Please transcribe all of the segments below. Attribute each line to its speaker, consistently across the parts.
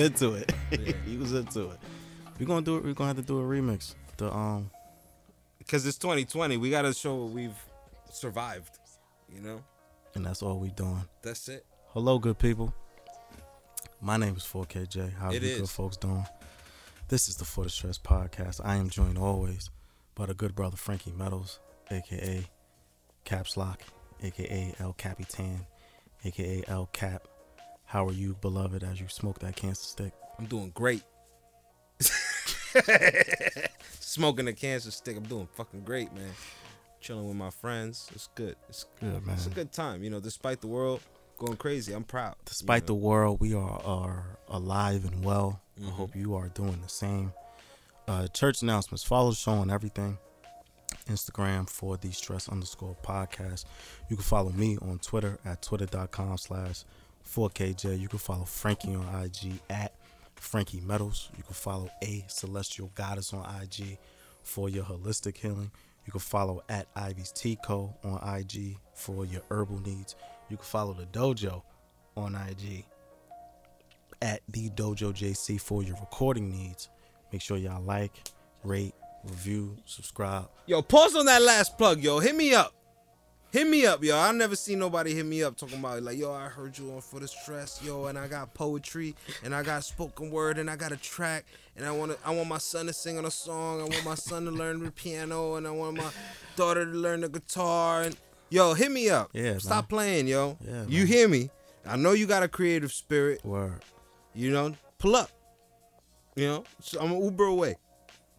Speaker 1: into it. he was into it. We're gonna do it. We're gonna have to do a remix. The um.
Speaker 2: Because it's 2020. We got to show what we've survived. You know?
Speaker 1: And that's all we doing.
Speaker 2: That's it.
Speaker 1: Hello, good people. My name is 4KJ. How are you good folks doing? This is the For the Stress podcast. I am joined always by the good brother Frankie Meadows, aka Caps Lock, aka El Capitan, aka El Cap. How are you, beloved, as you smoke that cancer stick?
Speaker 2: I'm doing great. Smoking a cancer stick. I'm doing fucking great, man. Chilling with my friends. It's good. It's
Speaker 1: Good man.
Speaker 2: It's a good time. You know, despite the world going crazy, I'm proud.
Speaker 1: Despite the
Speaker 2: you know?
Speaker 1: world, we are, are alive and well. I
Speaker 2: Mhm.
Speaker 1: hope you are doing the same. Uh, church announcements. Follow the show on everything. Instagram for the stress underscore podcast. You can follow me on Twitter at twitter.com slash 4KJ. You can follow Frankie on IG at Frankie Metals. You can follow A Celestial Goddess on IG for your holistic healing. You can follow at Ivy's Tico on IG for your herbal needs. You can follow the dojo on IG at the dojo JC for your recording needs. Make sure y'all like, rate, review, subscribe.
Speaker 2: Yo, pause on that last plug, yo. Hit me up. Hit me up, yo. I never seen nobody hit me up talking about like, yo, I heard you on for the stress, yo, and I got poetry and I got spoken word and I got a track and I want to, I want my son to sing on a song. I want my son to learn the piano and I want my daughter to learn the guitar and yo, hit me up.
Speaker 1: Yeah,
Speaker 2: Stop playing, yo.
Speaker 1: Yeah,
Speaker 2: you
Speaker 1: man.
Speaker 2: hear me? I know you got a creative spirit.
Speaker 1: Word.
Speaker 2: You know, pull up. You know, so I'm an Uber away.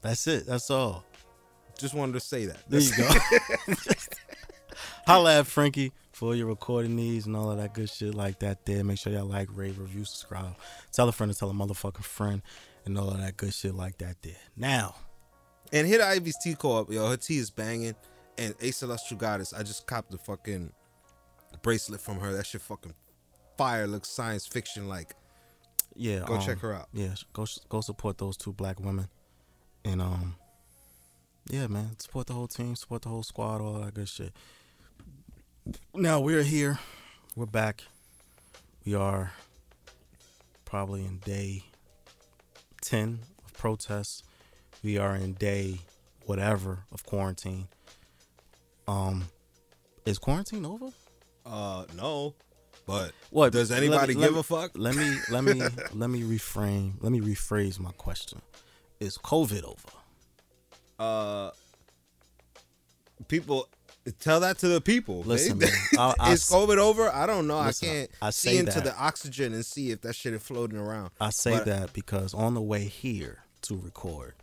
Speaker 1: That's it. That's all.
Speaker 2: Just wanted to say that.
Speaker 1: There you go. Holla at Frankie for your recording needs and all of that good shit like that there. Make sure y'all like, rate, review, subscribe. Tell a friend to tell a motherfucking friend and all of that good shit like that there. Now,
Speaker 2: And hit Ivy's tea co-op, yo. Her tea is banging. And A Celestial Goddess, I just copped the fucking bracelet from her. That shit fucking fire. Looks science fiction like.
Speaker 1: yeah.
Speaker 2: Go
Speaker 1: um,
Speaker 2: check her out.
Speaker 1: Yeah, go go support those two black women. And um yeah, man, support the whole team, support the whole squad, all that good shit. Now we're here. We're back. We are probably in day 10 of protests. We are in day whatever of quarantine. Um is quarantine over?
Speaker 2: Uh, no. But
Speaker 1: What
Speaker 2: does anybody give
Speaker 1: me-
Speaker 2: a fuck?
Speaker 1: Let me let me let me reframe. Let me rephrase my question. Is COVID over?
Speaker 2: Uh, people tell that to the people.
Speaker 1: Listen, man, I- I
Speaker 2: is COVID over? I don't know.
Speaker 1: Listen,
Speaker 2: I can't
Speaker 1: I
Speaker 2: see into
Speaker 1: that.
Speaker 2: the oxygen and see if that shit is floating around.
Speaker 1: I say
Speaker 2: But-
Speaker 1: that because on the way here to record,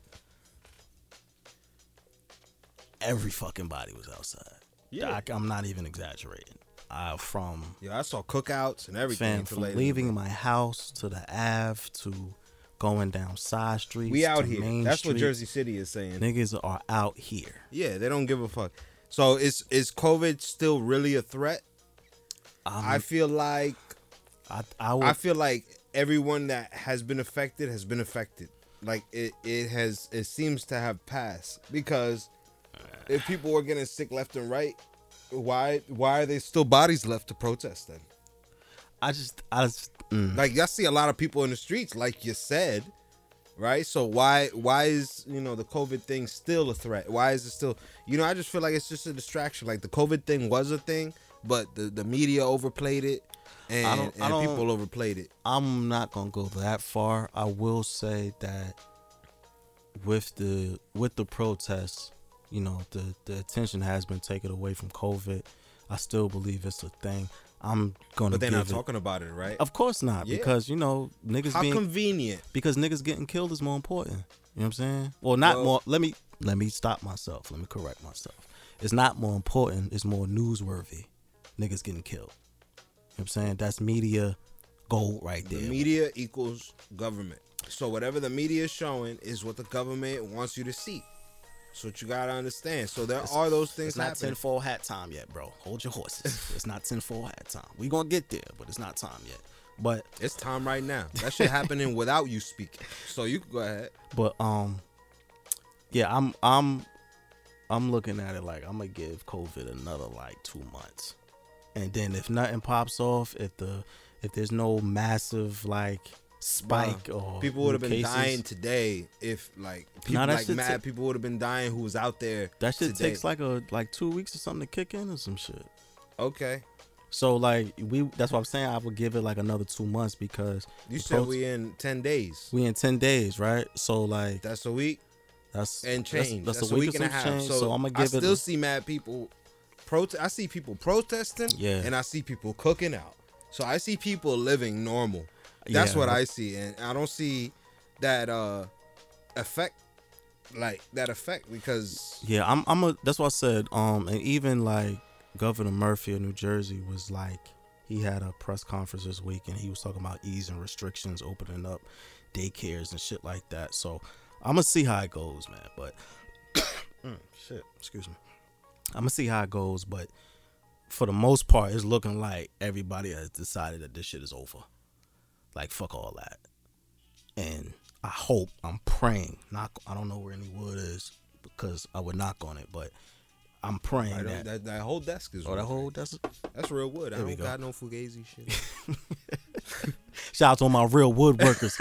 Speaker 1: every fucking body was outside.
Speaker 2: Yeah.
Speaker 1: I, am not even exaggerating. Uh, from
Speaker 2: Yeah, I saw cookouts and everything.
Speaker 1: fam, from leaving my house to the Ave to going down side streets.
Speaker 2: We out here.
Speaker 1: Main
Speaker 2: That's what Jersey City is saying.
Speaker 1: Niggas are out here.
Speaker 2: Yeah, they don't give a fuck. So is is COVID still really a threat?
Speaker 1: I'm,
Speaker 2: I feel like
Speaker 1: I, I, would,
Speaker 2: I feel like everyone that has been affected has been affected. Like it it has it seems to have passed because if people were getting sick left and right, why why are there still bodies left to protest then?
Speaker 1: I just, I just, mm.
Speaker 2: Like y'all see a lot of people in the streets, like you said, right? So why why is you know the COVID thing still a threat? Why is it still you know I just feel like it's just a distraction. Like the COVID thing was a thing, but the the media overplayed it, and,
Speaker 1: I don't- I don't-
Speaker 2: people overplayed it.
Speaker 1: I'm not gonna go that far. I will say that with the with the protests, you know, the the attention has been taken away from COVID. I still believe it's a thing. I'm gonna.
Speaker 2: But they're not
Speaker 1: it-
Speaker 2: talking about it, right?
Speaker 1: Of course not,
Speaker 2: Yeah.
Speaker 1: because you know niggas
Speaker 2: How
Speaker 1: being
Speaker 2: convenient.
Speaker 1: because niggas getting killed is more important. You know what I'm saying? Well, not
Speaker 2: Well-
Speaker 1: more. Let me let me stop myself. Let me correct myself. It's not more important. It's more newsworthy. Niggas getting killed. You know what I'm saying? That's media gold right
Speaker 2: The
Speaker 1: there.
Speaker 2: media equals government. So whatever the media is showing is what the government wants you to see. That's what you gotta understand. So there are those things
Speaker 1: It's not
Speaker 2: happening.
Speaker 1: tinfoil hat time yet, bro. Hold your horses. it's not tinfoil hat time. We gonna get there, but it's not time yet. But
Speaker 2: It's time right now. That shit happening without you speaking. So you can go ahead.
Speaker 1: but um, yeah, I'm I'm I'm looking at it like I'm gonna give COVID another like two months, and then if nothing pops off, if the if there's no massive like spike or
Speaker 2: people would have been
Speaker 1: cases,
Speaker 2: dying today if like people
Speaker 1: Nah,
Speaker 2: like mad
Speaker 1: ta-
Speaker 2: people would have been dying who was out there.
Speaker 1: That shit
Speaker 2: today.
Speaker 1: takes like a like two weeks or something to kick in or some shit.
Speaker 2: okay.
Speaker 1: So like we that's what I'm saying. I would give it like another two months because
Speaker 2: You said we in ten days.
Speaker 1: we in ten days, right? So like
Speaker 2: That's a week
Speaker 1: that's
Speaker 2: and
Speaker 1: that's-
Speaker 2: change.
Speaker 1: That's,
Speaker 2: That's,
Speaker 1: a week,
Speaker 2: and a half.
Speaker 1: change.
Speaker 2: So,
Speaker 1: So, I'm gonna
Speaker 2: I
Speaker 1: give it.
Speaker 2: I still
Speaker 1: a-
Speaker 2: see mad people. Prote- I see people protesting.
Speaker 1: Yeah.
Speaker 2: And I see people cooking out. So I see people living normal. That's
Speaker 1: Yeah,
Speaker 2: what I see, and I don't see that uh effect like that effect because
Speaker 1: Yeah, I'm. I'm a. That's what I said. Um, and even like Governor Murphy of New Jersey was like, he had a press conference this week, and he was talking about easing restrictions, opening up daycares and shit like that. So I'm gonna see how it goes, man. But Mm, shit, excuse me. I'm gonna see how it goes, but for the most part, it's looking like everybody has decided that this shit is over. Like fuck all that, and I hope, I'm praying. Knock. I don't know where any wood is because I would knock on it, but I'm praying
Speaker 2: I
Speaker 1: that.
Speaker 2: that, that whole desk is
Speaker 1: oh, that whole that's
Speaker 2: that's real wood. I
Speaker 1: There we
Speaker 2: don't
Speaker 1: go.
Speaker 2: got no fugazi shit.
Speaker 1: shout out to all my real woodworkers.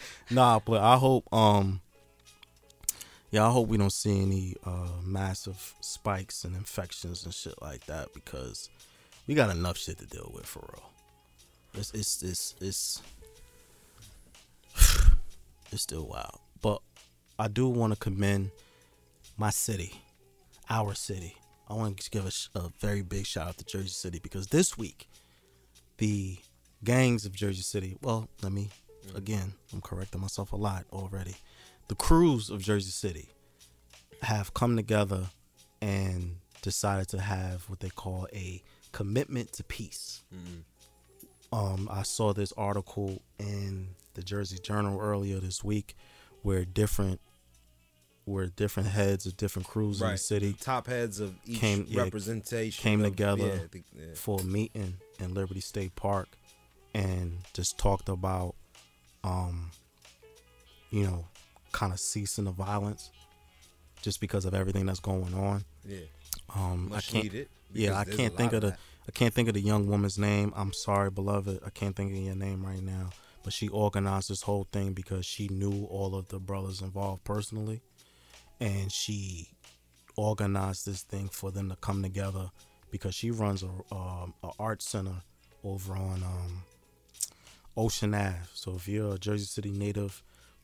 Speaker 1: nah, but I hope um yeah, I hope we don't see any uh massive spikes and infections and shit like that because we got enough shit to deal with for real. It's it's it's it's it's still wild. But I do want to commend my city, our city. I want to give a, a very big shout out to Jersey City because this week the gangs of Jersey City. Well, let me mm-hmm. again, I'm correcting myself a lot already. The crews of Jersey City have come together and decided to have what they call a commitment to peace. Mm-hmm. Um, I saw this article in the Jersey Journal earlier this week where different where different heads of different crews in the city
Speaker 2: top heads of each
Speaker 1: Came- yeah,
Speaker 2: representation
Speaker 1: came
Speaker 2: of-
Speaker 1: together
Speaker 2: yeah, the- yeah.
Speaker 1: for a meeting in Liberty State Park and just talked about um you know kind of ceasing the violence just because of everything that's going on.
Speaker 2: yeah.
Speaker 1: Um
Speaker 2: Much
Speaker 1: I can't yeah, I can't think of the
Speaker 2: that.
Speaker 1: I can't think of the young woman's name. I'm sorry, beloved. I can't think of your name right now. But she organized this whole thing because she knew all of the brothers involved personally, and she organized this thing for them to come together because she runs a um, a art center over on um, Ocean Ave. So if you're a Jersey City native,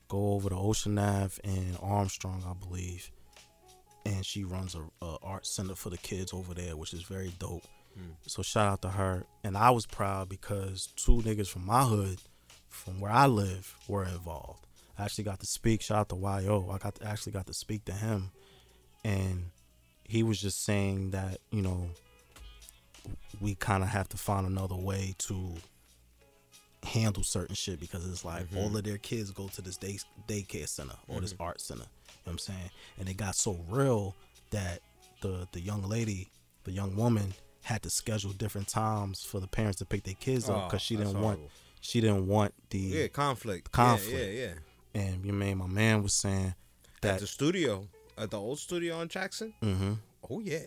Speaker 1: go over to Ocean Ave and Armstrong, I believe and she runs a, a art center for the kids over there, which is very dope. Mm. So shout out to her. And I was proud because two niggas from my hood, from where I live, were involved. I actually got to speak. Shout out to Yo. I got to, actually got to speak to him, and he was just saying that you know we kind of have to find another way to handle certain shit because it's like mm-hmm. all of their kids go to this day daycare center or this mm-hmm. art center. You know what I'm saying? And it got so real that the the young lady, the young woman, had to schedule different times for the parents to pick their kids up
Speaker 2: Oh,
Speaker 1: because she didn't want
Speaker 2: horrible.
Speaker 1: she didn't want the
Speaker 2: Yeah, conflict.
Speaker 1: Conflict.
Speaker 2: Yeah, yeah, yeah.
Speaker 1: and you mean my man was saying
Speaker 2: At
Speaker 1: that
Speaker 2: the studio, at the old studio on Jackson.
Speaker 1: hmm
Speaker 2: Oh yeah.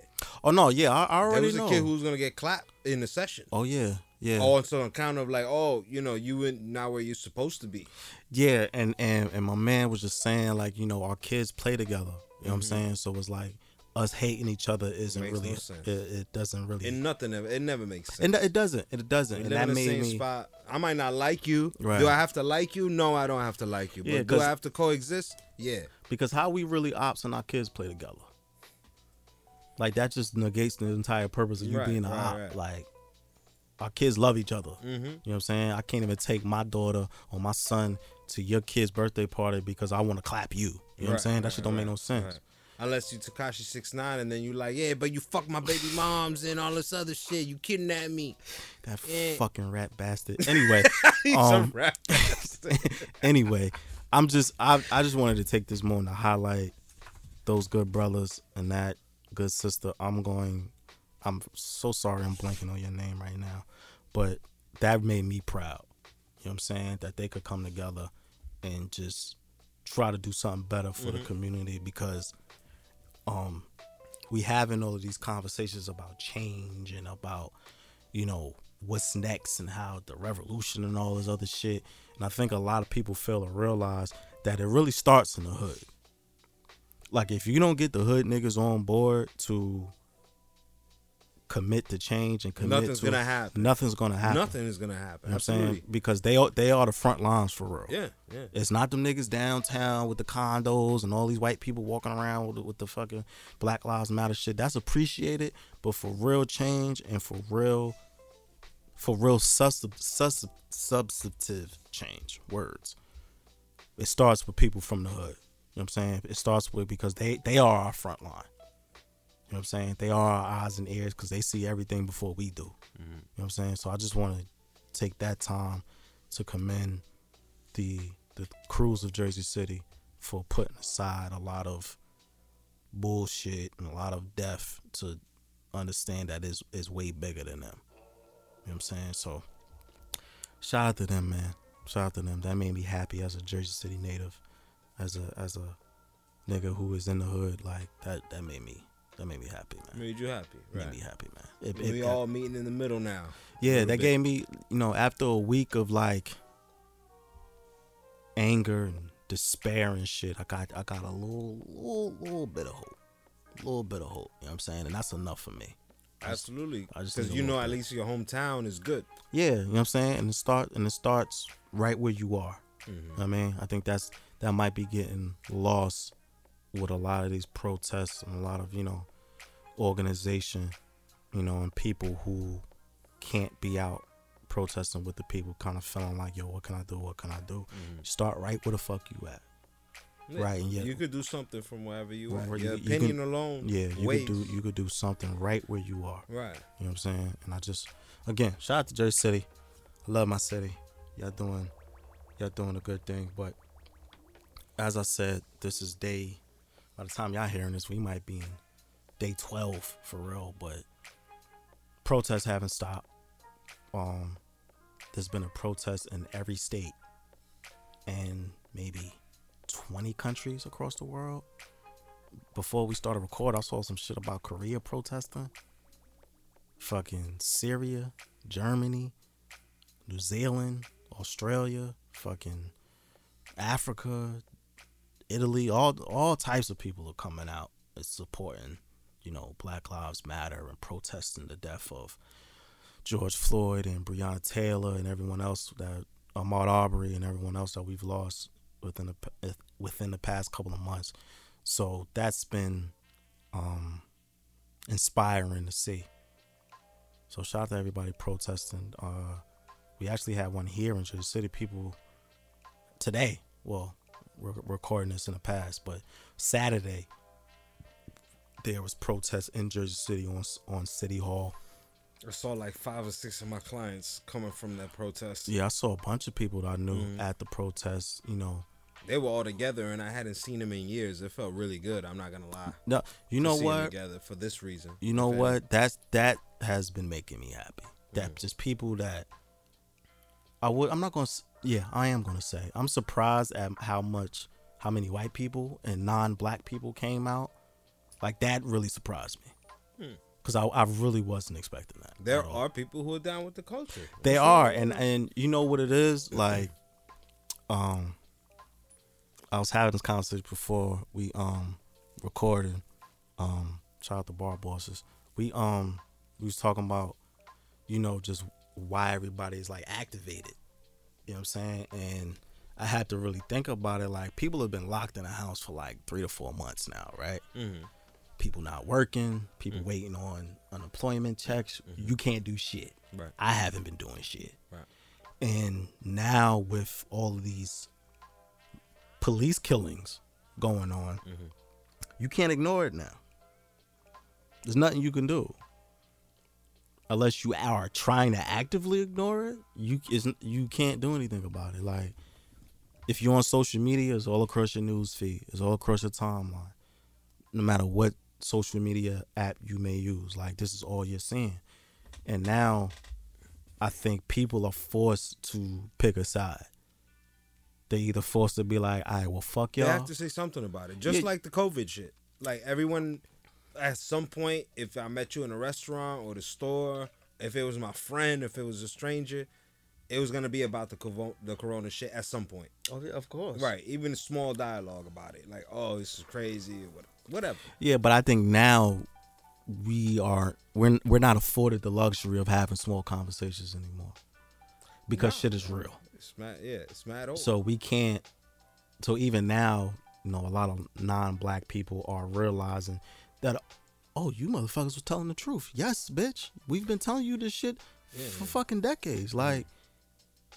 Speaker 1: oh no yeah I, I
Speaker 2: There
Speaker 1: already
Speaker 2: was a kid who was gonna get clapped in the session.
Speaker 1: oh yeah yeah
Speaker 2: Oh, so on account of like, oh, you know, you in not where you're supposed to be.
Speaker 1: Yeah, and and and my man was just saying like you know our kids play together. You know what I'm
Speaker 2: Mhm.
Speaker 1: saying? So it's like us hating each other isn't
Speaker 2: Makes
Speaker 1: really
Speaker 2: no sense.
Speaker 1: it, it doesn't really
Speaker 2: And nothing ever it never makes sense.
Speaker 1: and it doesn't And it doesn't
Speaker 2: We
Speaker 1: and
Speaker 2: live
Speaker 1: that
Speaker 2: in the
Speaker 1: made
Speaker 2: same
Speaker 1: me
Speaker 2: spot. I might not like you.
Speaker 1: Right.
Speaker 2: Do I have to like you? No, I don't have to like you. But
Speaker 1: Yeah,
Speaker 2: do
Speaker 1: 'cause-
Speaker 2: I have to coexist? Yeah.
Speaker 1: because how we really ops and our kids play together. Like that just negates the entire purpose of you
Speaker 2: Right,
Speaker 1: being an
Speaker 2: right,
Speaker 1: op.
Speaker 2: right.
Speaker 1: Like our kids love each other.
Speaker 2: Mm-hmm.
Speaker 1: You know what I'm saying? I can't even take my daughter or my son to your kid's birthday party because I want to clap you. You know what I'm saying? That shit don't make no sense.
Speaker 2: Unless you Tekashi six nine and then you like, yeah, but you fuck my baby moms and all this other shit. You kidnapped me.
Speaker 1: That
Speaker 2: Yeah.
Speaker 1: fucking rat bastard. Anyway,
Speaker 2: He's
Speaker 1: Um,
Speaker 2: a rap.
Speaker 1: anyway, I'm just I I just wanted to take this moment to highlight those good brothers and that good sister. I'm going. I'm so sorry. I'm blanking on your name right now, but that made me proud. You know what I'm saying? That they could come together and just try to do something better for the community because um we having all of these conversations about change and about you know what's next and how the revolution and all this other shit. And i think a lot of people fail to realize that it really starts in the hood. Like if you don't get the hood niggas on board to commit to change and commit
Speaker 2: Nothing's
Speaker 1: to
Speaker 2: gonna happen.
Speaker 1: nothing's gonna happen
Speaker 2: Nothing is gonna happen.
Speaker 1: you know what i'm saying because they are they are the front lines for real
Speaker 2: Yeah, yeah.
Speaker 1: it's not them niggas downtown with the condos and all these white people walking around with, the- with the fucking Black Lives Matter shit. That's appreciated, but for real change and for real, for real sus- sus- substantive change, words. It starts with people from the hood. You know what I'm saying? It starts with because they they are our front line. You know what I'm saying? They are our eyes and ears because they see everything before we do. Mm-hmm. You know what I'm saying? So I just want to take that time to commend the the crews of Jersey City for putting aside a lot of bullshit and a lot of death to understand that is is way bigger than them. You know what I'm saying? So shout out to them, man. Shout out to them. That made me happy as a Jersey City native, as a as a nigga who is in the hood. Like that that made me that made me happy, man.
Speaker 2: Made you happy, Right.
Speaker 1: Made me happy, man. It-
Speaker 2: we
Speaker 1: it-
Speaker 2: all meeting in the middle now.
Speaker 1: yeah, that
Speaker 2: bit.
Speaker 1: gave me, you know, after a week of like anger and despair and shit, I got I got a little little, little bit of hope. A little bit of hope. You know what I'm saying? And that's enough for me.
Speaker 2: Absolutely,
Speaker 1: I just
Speaker 2: because you know at least your hometown is good.
Speaker 1: Yeah, you know what I'm saying? And it start and it starts right where you are.
Speaker 2: Mm-hmm.
Speaker 1: I mean, I think that's that might be getting lost with a lot of these protests and a lot of, you know, organization, you know, and people who can't be out protesting with the people kind of feeling like, yo, what can I do? What can I do? Mm-hmm. Start right where the fuck you at.
Speaker 2: Yeah.
Speaker 1: Right, and yeah.
Speaker 2: You could do something from wherever you
Speaker 1: Right,
Speaker 2: are.
Speaker 1: you-
Speaker 2: Your
Speaker 1: you
Speaker 2: opinion
Speaker 1: can-
Speaker 2: alone.
Speaker 1: Yeah, you
Speaker 2: weighs.
Speaker 1: could do you could do something right where you are.
Speaker 2: Right.
Speaker 1: You know what I'm saying? And I just again, shout out to Jersey City. I love my city. Y'all doing y'all doing a good thing. But as I said, this is day by the time y'all hearing this, we might be in day twelve for real, but protests haven't stopped. Um there's been a protest in every state and maybe 20 countries across the world. Before we started record, I saw some shit about Korea protesting fucking Syria, Germany, New Zealand, Australia, fucking Africa, Italy, all all types of people are coming out and supporting, you know, Black Lives Matter and protesting the death of George Floyd and Breonna Taylor and everyone else that Ahmaud Arbery and everyone else that we've lost within the within the past couple of months. So that's been um, inspiring to see. So shout out to everybody protesting. Uh, we actually had one here in Jersey City. People today, well, we're recording this in the past, but Saturday there was protests in Jersey City on on City Hall.
Speaker 2: I saw like five or six of my clients coming from that protest.
Speaker 1: Yeah, I saw a bunch of people that I knew
Speaker 2: Mhm.
Speaker 1: at the protest. You know,
Speaker 2: They were all together, and I hadn't seen them in years. It felt really good. I'm not gonna lie.
Speaker 1: no, you know what?
Speaker 2: Together for this reason.
Speaker 1: You know what? That's that has been making me happy. That
Speaker 2: Mm.
Speaker 1: just people that I would. I'm not gonna. Yeah, I am gonna say. I'm surprised at how much, how many white people and non-black people came out. Like that really surprised me.
Speaker 2: Hmm.
Speaker 1: Cause I, I really wasn't expecting that.
Speaker 2: There are people who are down with the culture.
Speaker 1: They
Speaker 2: That's
Speaker 1: are, and and you know what it is like. Um, I was having this conversation before we um recorded. Um, shout out to bar bosses. We um we was talking about, you know, just why everybody is like activated. You know what I'm saying? And I had to really think about it. Like people have been locked in a house for like three to four months now, right?
Speaker 2: Mhm.
Speaker 1: People not working, people mm-hmm. waiting on unemployment checks. Mm-hmm. You can't do shit.
Speaker 2: Right.
Speaker 1: I haven't been doing shit.
Speaker 2: Right.
Speaker 1: And now with all of these police killings going on, mm-hmm. You can't ignore it now. There's nothing you can do. Unless you are trying to actively ignore it, you isn't you can't do anything about it. Like if you're on social media, it's all across your news feed, it's all across your timeline. No matter what social media app you may use, like this is all you're seeing. And now I think people are forced to pick a side. They either forced to be like, all right, well fuck y'all.
Speaker 2: They have to say something about it. Just
Speaker 1: Yeah.
Speaker 2: like the COVID shit. Like everyone at some point, if I met you in a restaurant or the store, if it was my friend, if it was a stranger, it was gonna be about the covo- the corona shit at some point.
Speaker 1: Oh, okay, of course.
Speaker 2: Right. Even a small dialogue about it. Like, oh, this is crazy or whatever.
Speaker 1: Yeah, but I think now we are we're we're not afforded the luxury of having small conversations anymore because
Speaker 2: No.
Speaker 1: shit is real.
Speaker 2: It's mad yeah, it's mad old.
Speaker 1: So we can't. So even now, you know, a lot of non-black people are realizing that, oh, you motherfuckers was telling the truth. Yes, bitch, we've been telling you this shit
Speaker 2: Yeah,
Speaker 1: for
Speaker 2: yeah.
Speaker 1: fucking decades. Like,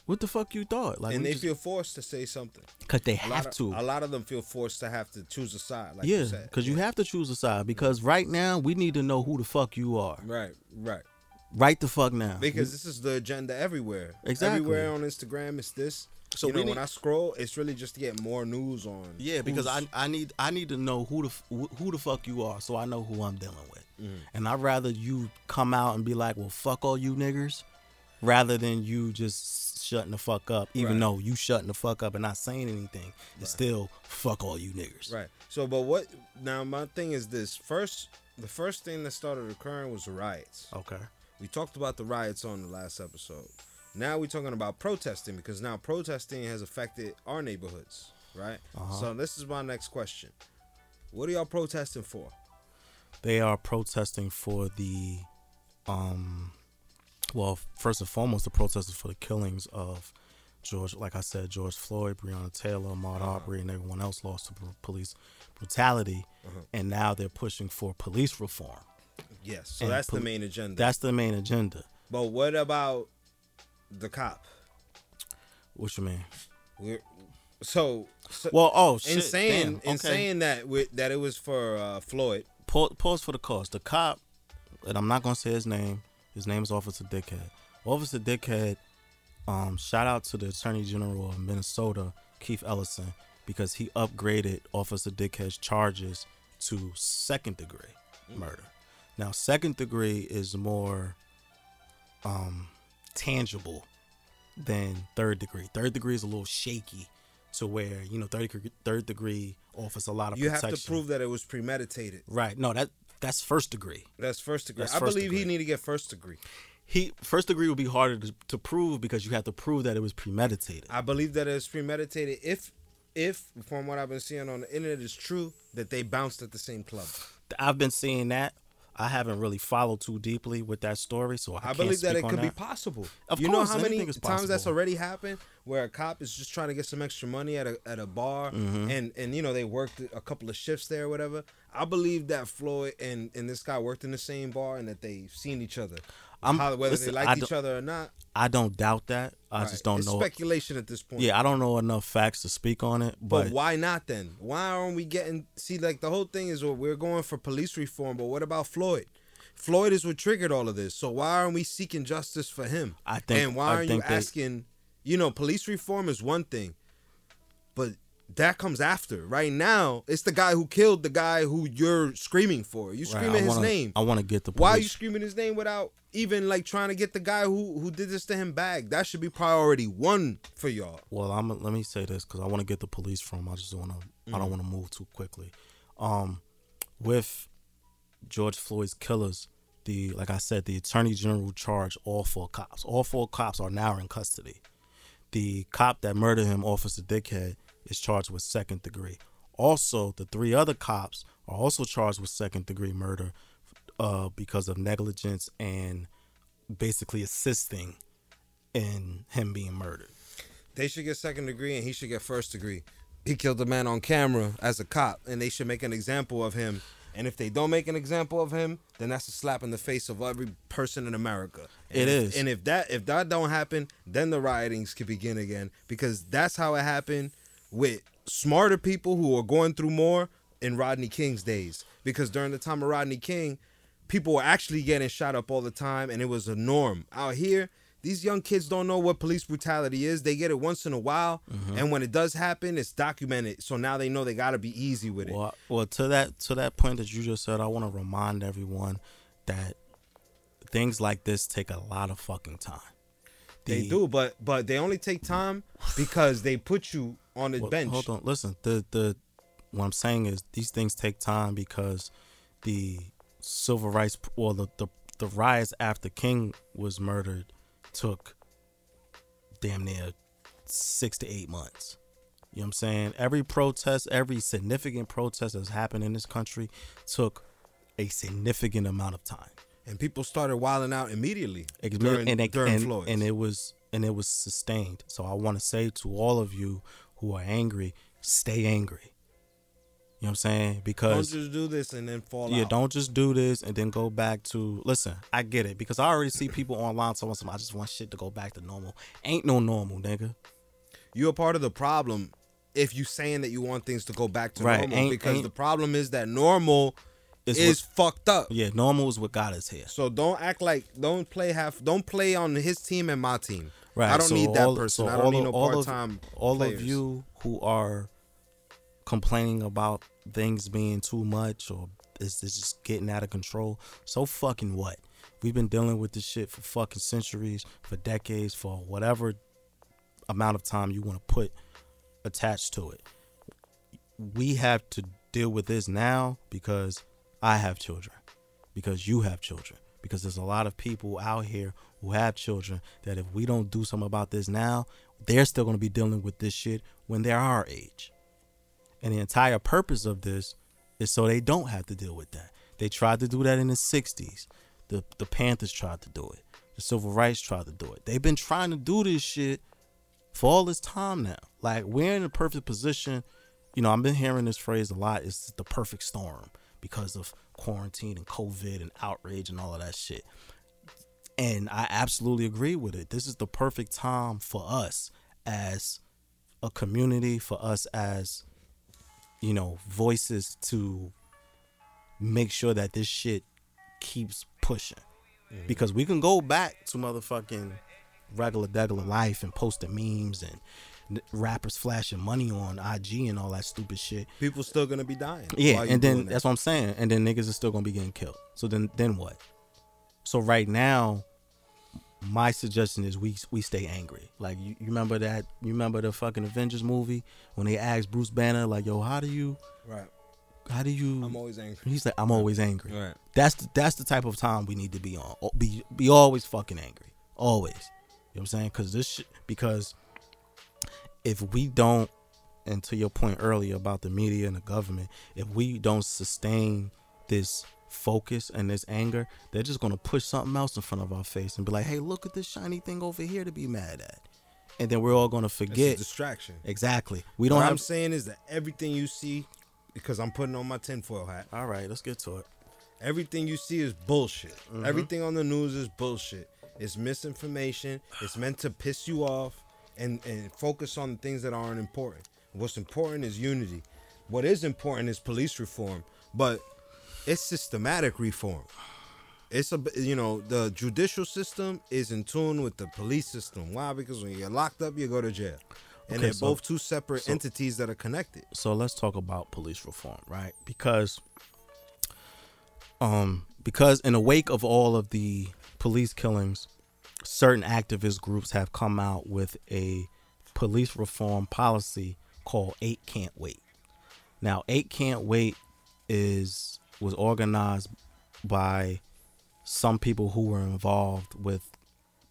Speaker 1: what the fuck you thought? Like,
Speaker 2: and they
Speaker 1: just-
Speaker 2: feel forced to say something.
Speaker 1: cause they
Speaker 2: A
Speaker 1: have
Speaker 2: of,
Speaker 1: to.
Speaker 2: A lot of them feel forced to have to choose a side. Like
Speaker 1: yeah,
Speaker 2: you said.
Speaker 1: because you have to choose a side. Because right now, we need to know who the fuck you are.
Speaker 2: Right, right.
Speaker 1: Right the fuck now.
Speaker 2: Because this is the agenda everywhere.
Speaker 1: Exactly.
Speaker 2: Everywhere on Instagram is this.
Speaker 1: So
Speaker 2: you know,
Speaker 1: need-
Speaker 2: when I scroll, it's really just to get more news on.
Speaker 1: Yeah, because I I need I need to know who the who the fuck you are, so I know who I'm dealing with.
Speaker 2: Mm.
Speaker 1: And I'd rather you come out and be like, "Well, fuck all you niggers," rather than you just shutting the fuck up. Even
Speaker 2: Right.
Speaker 1: though you shutting the fuck up and not saying anything, it's still fuck all you niggers.
Speaker 2: right. So, but what now? My thing is this: first, the first thing that started occurring was the riots.
Speaker 1: Okay.
Speaker 2: We talked about the riots on the last episode. Now we're talking about protesting because now protesting has affected our neighborhoods, right?
Speaker 1: Uh-huh.
Speaker 2: So this is my next question: What are y'all protesting for?
Speaker 1: They are protesting for the, um, well, first and foremost, the protesters for the killings of George, like I said, George Floyd, Breonna Taylor, Ahmaud
Speaker 2: Uh-huh.
Speaker 1: Arbery, and everyone else lost to police brutality,
Speaker 2: Uh-huh.
Speaker 1: and now they're pushing for police reform.
Speaker 2: Yes. So
Speaker 1: And
Speaker 2: that's the main agenda.
Speaker 1: That's the main agenda.
Speaker 2: but what about the cop?
Speaker 1: What you mean?
Speaker 2: We're, so, so
Speaker 1: Well, oh shit!
Speaker 2: in saying
Speaker 1: damn,
Speaker 2: in
Speaker 1: okay.
Speaker 2: saying that we, that it was for uh, Floyd.
Speaker 1: pause, pause for the cause. The cop, and I'm not gonna say his name. His name is Officer Dickhead. Officer Dickhead. Um, shout out to the Attorney General of Minnesota, Keith Ellison, because he upgraded Officer Dickhead's charges to second degree murder. Now, second degree is more um, tangible than third degree. Third degree is a little shaky, to where you know third degree, third degree offers a lot of
Speaker 2: You have
Speaker 1: protection.
Speaker 2: to prove that it was premeditated.
Speaker 1: Right. No, that that's first degree.
Speaker 2: That's first degree.
Speaker 1: That's
Speaker 2: I
Speaker 1: first
Speaker 2: believe he need to get first degree.
Speaker 1: He first degree would be harder to, to prove because you have to prove that it was premeditated.
Speaker 2: I believe that it's premeditated. If if from what I've been seeing on the internet is true that they bounced at the same club.
Speaker 1: I've been seeing that. I haven't really followed too deeply with that story, so I,
Speaker 2: I, believe that it could be possible.
Speaker 1: Of
Speaker 2: you
Speaker 1: course,
Speaker 2: know how many times that's already happened where a cop is just trying to get some extra money at a at a bar
Speaker 1: Mm-hmm.
Speaker 2: and and you know they worked a couple of shifts there or whatever. I believe that Floyd and and this guy worked in the same bar and that they've seen each other.
Speaker 1: I'm-
Speaker 2: How, whether
Speaker 1: listen,
Speaker 2: they
Speaker 1: I
Speaker 2: each
Speaker 1: don't-
Speaker 2: other or not.
Speaker 1: I don't doubt that. I
Speaker 2: Right.
Speaker 1: just don't
Speaker 2: it's
Speaker 1: know.
Speaker 2: speculation at this point.
Speaker 1: Yeah, I don't know enough facts to speak on it,
Speaker 2: But,
Speaker 1: but,
Speaker 2: why not then? Why aren't we getting see like the whole thing is well, we're going for police reform, but what about Floyd? Floyd is what triggered all of this. So why aren't we seeking justice for him?
Speaker 1: I think-
Speaker 2: and why aren't you
Speaker 1: they-
Speaker 2: asking? You know, police reform is one thing, but that comes after. Right now, it's the guy who killed the guy who you're screaming for. You screaming
Speaker 1: I
Speaker 2: his
Speaker 1: wanna-
Speaker 2: name.
Speaker 1: I want to get the
Speaker 2: Why are you screaming his name without even like trying to get the guy who who did this to him back? That should be priority one for y'all.
Speaker 1: Well, I'm let me say this because I want to get the police from. I just want to. I
Speaker 2: Mm.
Speaker 1: don't want to move too quickly. Um, with George Floyd's killers, the like I said, the Attorney General charged all four cops. All four cops are now in custody. The cop that murdered him, Officer Dickhead, is charged with second degree. Also, the three other cops are also charged with second degree murder uh, because of negligence and basically assisting in him being murdered.
Speaker 2: They should get second degree and he should get first degree. He killed a man on camera as a cop, and they should make an example of him. And if they don't make an example of him, then that's a slap in the face of every person in America. And
Speaker 1: It
Speaker 2: if- And if that if that don't happen, then the riotings could begin again because that's how it happened with smarter people who are going through more in Rodney King's days because during the time of Rodney King, people were actually getting shot up all the time and it was a norm. Out here, these young kids don't know what police brutality is. They get it once in a while,
Speaker 1: Mm-hmm.
Speaker 2: and when it does happen, it's documented. So now they know they got to be easy with it.
Speaker 1: Well, well, to that to that point that you just said, I want to remind everyone that things like this take a lot of fucking time.
Speaker 2: They
Speaker 1: The-
Speaker 2: do, but but they only take time because they put you on the
Speaker 1: Well,
Speaker 2: bench.
Speaker 1: Hold on, listen. The the what I'm saying is these things take time because the civil rights or the the, the riots after King was murdered took damn near six to eight months. You know what I'm saying? Every protest, every significant protest that's happened in this country took a significant amount of time.
Speaker 2: and people started wilding out immediately during,
Speaker 1: and, it-
Speaker 2: during
Speaker 1: and,
Speaker 2: Floyd.
Speaker 1: and it was and it was sustained. So I want to say to all of you who are angry, stay angry. You know what I'm saying? Because don't
Speaker 2: just do this and then fall
Speaker 1: yeah,
Speaker 2: out.
Speaker 1: don't just do this and then go back to listen. I get it because I already see people online some I just want shit to go back to normal. Ain't no normal, nigga.
Speaker 2: You're a part of the problem if you saying that you want things to go back to
Speaker 1: Right,
Speaker 2: normal.
Speaker 1: ain't-
Speaker 2: because
Speaker 1: ain't-
Speaker 2: the problem is that normal
Speaker 1: It's
Speaker 2: is fucked up.
Speaker 1: Yeah, normal is what got us here.
Speaker 2: So don't act like don't play half. Don't play on his team and my team.
Speaker 1: Right.
Speaker 2: I don't
Speaker 1: so
Speaker 2: need that
Speaker 1: all-
Speaker 2: person.
Speaker 1: so
Speaker 2: I don't need no
Speaker 1: all
Speaker 2: part time.
Speaker 1: All
Speaker 2: players.
Speaker 1: of you who are complaining about things being too much or is this just getting out of control, so fucking what? We've been dealing with this shit for fucking centuries, for decades, for whatever amount of time you want to put attached to it. We have to deal with this now because I have children, because you have children, because there's a lot of people out here who have children that if we don't do something about this now, they're still going to be dealing with this shit when they're our age. And the entire purpose of this is so they don't have to deal with that. They tried to do that in the 60s. The the Panthers tried to do it. The civil rights tried to do it. They've been trying to do this shit for all this time now. Like we're in a perfect position. You know, I've been hearing this phrase a lot. It's the perfect storm because of quarantine and COVID and outrage and all of that shit. And I absolutely agree with it. This is the perfect time for us as a community, for us as, you know, voices to make sure that this shit keeps pushing. Mm-hmm. Because we can go back to motherfucking regular degular life and posting memes and rappers flashing money on IG and all that stupid shit.
Speaker 2: People still gonna be dying.
Speaker 1: Yeah, and then
Speaker 2: that.
Speaker 1: that's what I'm saying. And then niggas are still gonna be getting killed. So then then what? So right now, my suggestion is we we stay angry. Like you, you remember that you remember the fucking Avengers movie when they asked Bruce Banner like, "Yo, how do you
Speaker 2: right.
Speaker 1: how do you?"
Speaker 2: I'm always angry.
Speaker 1: He's like, "I'm always angry."
Speaker 2: Right.
Speaker 1: That's the, that's the type of time we need to be on. Be be always fucking angry. Always. You know what I'm saying? Because this shit, because if we don't, and to your point earlier about the media and the government, if we don't sustain this focus and this anger, they're just gonna push something else in front of our face and be like, "Hey, look at this shiny thing over here to be mad at," and then we're all gonna
Speaker 2: It's a
Speaker 1: forget
Speaker 2: distraction.
Speaker 1: exactly. We don't
Speaker 2: what
Speaker 1: have.
Speaker 2: I'm saying is that everything you see, because I'm putting on my tinfoil hat,
Speaker 1: all right, let's get to it.
Speaker 2: everything you see is bullshit.
Speaker 1: Mm-hmm.
Speaker 2: Everything on the news is bullshit. It's misinformation. It's meant to piss you off and, and focus on the things that aren't important. What's important is unity. What is important is police reform, but it's systematic reform. It's a you know the judicial system is in tune with the police system. Why? Because when you're locked up, you go to jail, and
Speaker 1: Okay,
Speaker 2: they're
Speaker 1: so-
Speaker 2: both two separate
Speaker 1: so-
Speaker 2: entities that are connected.
Speaker 1: so let's talk about police reform, right? Because um because in the wake of all of the police killings, certain activist groups have come out with a police reform policy called 8 Can't Wait. Now, 8 Can't Wait is was organized by some people who were involved with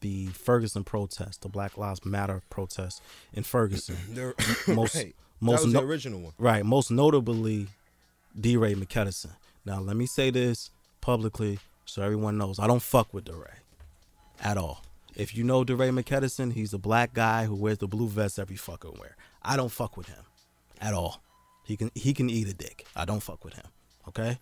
Speaker 1: the Ferguson protest, the Black Lives Matter protest in Ferguson. Most-
Speaker 2: right.
Speaker 1: most
Speaker 2: that was
Speaker 1: no-
Speaker 2: the original one.
Speaker 1: Right. Most notably, DeRay Mckesson. Now, let me say this publicly so everyone knows I don't fuck with DeRay at all. If you know DeRay Mckesson, he's a black guy who wears the blue vest every fucking wear. I don't fuck with him at all. He can he can eat a dick. I don't fuck with him. Okay.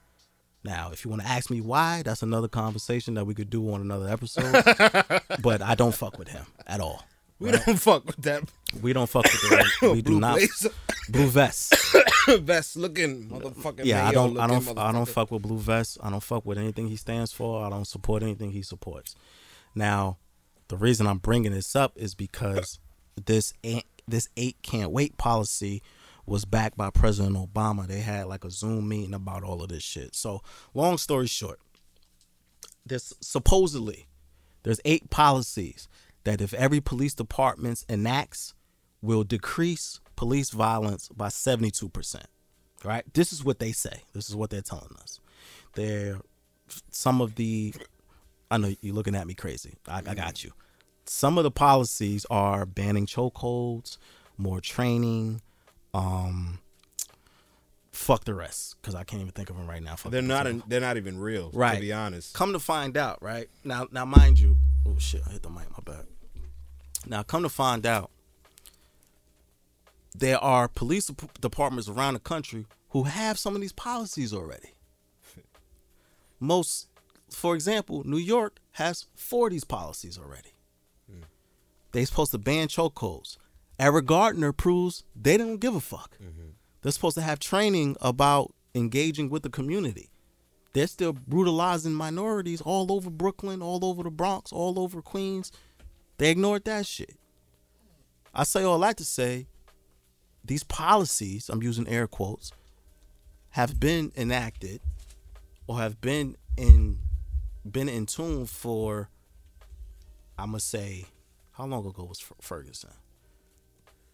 Speaker 1: Now, if you want to ask me why, that's another conversation that we could do on another episode. but I don't fuck with him at all.
Speaker 2: We
Speaker 1: right?
Speaker 2: don't fuck with that.
Speaker 1: We don't fuck with the. We do not.
Speaker 2: blazer.
Speaker 1: Blue vest.
Speaker 2: vest looking motherfucking.
Speaker 1: Yeah, I don't. I don't. I don't fuck with blue vest. I don't fuck with anything he stands for. I don't support anything he supports. Now, the reason I'm bringing this up is because this this eight can't wait policy was backed by President Obama. They had like a Zoom meeting about all of this shit. So, long story short, there's supposedly there's eight policies that if every police department enacts will decrease police violence by 72%. Right? This is what they say. This is what they're telling us. They're some of the I know you're looking at me crazy. I, I got you. Some of the policies are banning chokeholds, more training, um fuck the rest cuz I can't even think of them right now. Fuck
Speaker 2: They're
Speaker 1: the
Speaker 2: not.
Speaker 1: rest.
Speaker 2: They're not even real.
Speaker 1: Right.
Speaker 2: To be honest.
Speaker 1: Come to find out, right? Now now mind you, oh shit, I hit the mic, my bad. Now come to find out there are police departments around the country who have some of these policies already. Most for example, New York has 40s policies already. They're supposed to ban chokeholds. Eric Gardner proves they don't give a fuck. They're supposed to have training about engaging with the community. They're still brutalizing minorities all over Brooklyn, all over the Bronx, all over Queens. They ignored that shit. I say all that to say these policies, I'm using air quotes, have been enacted or have been in been in tune for I'm gonna say how long ago was Ferguson?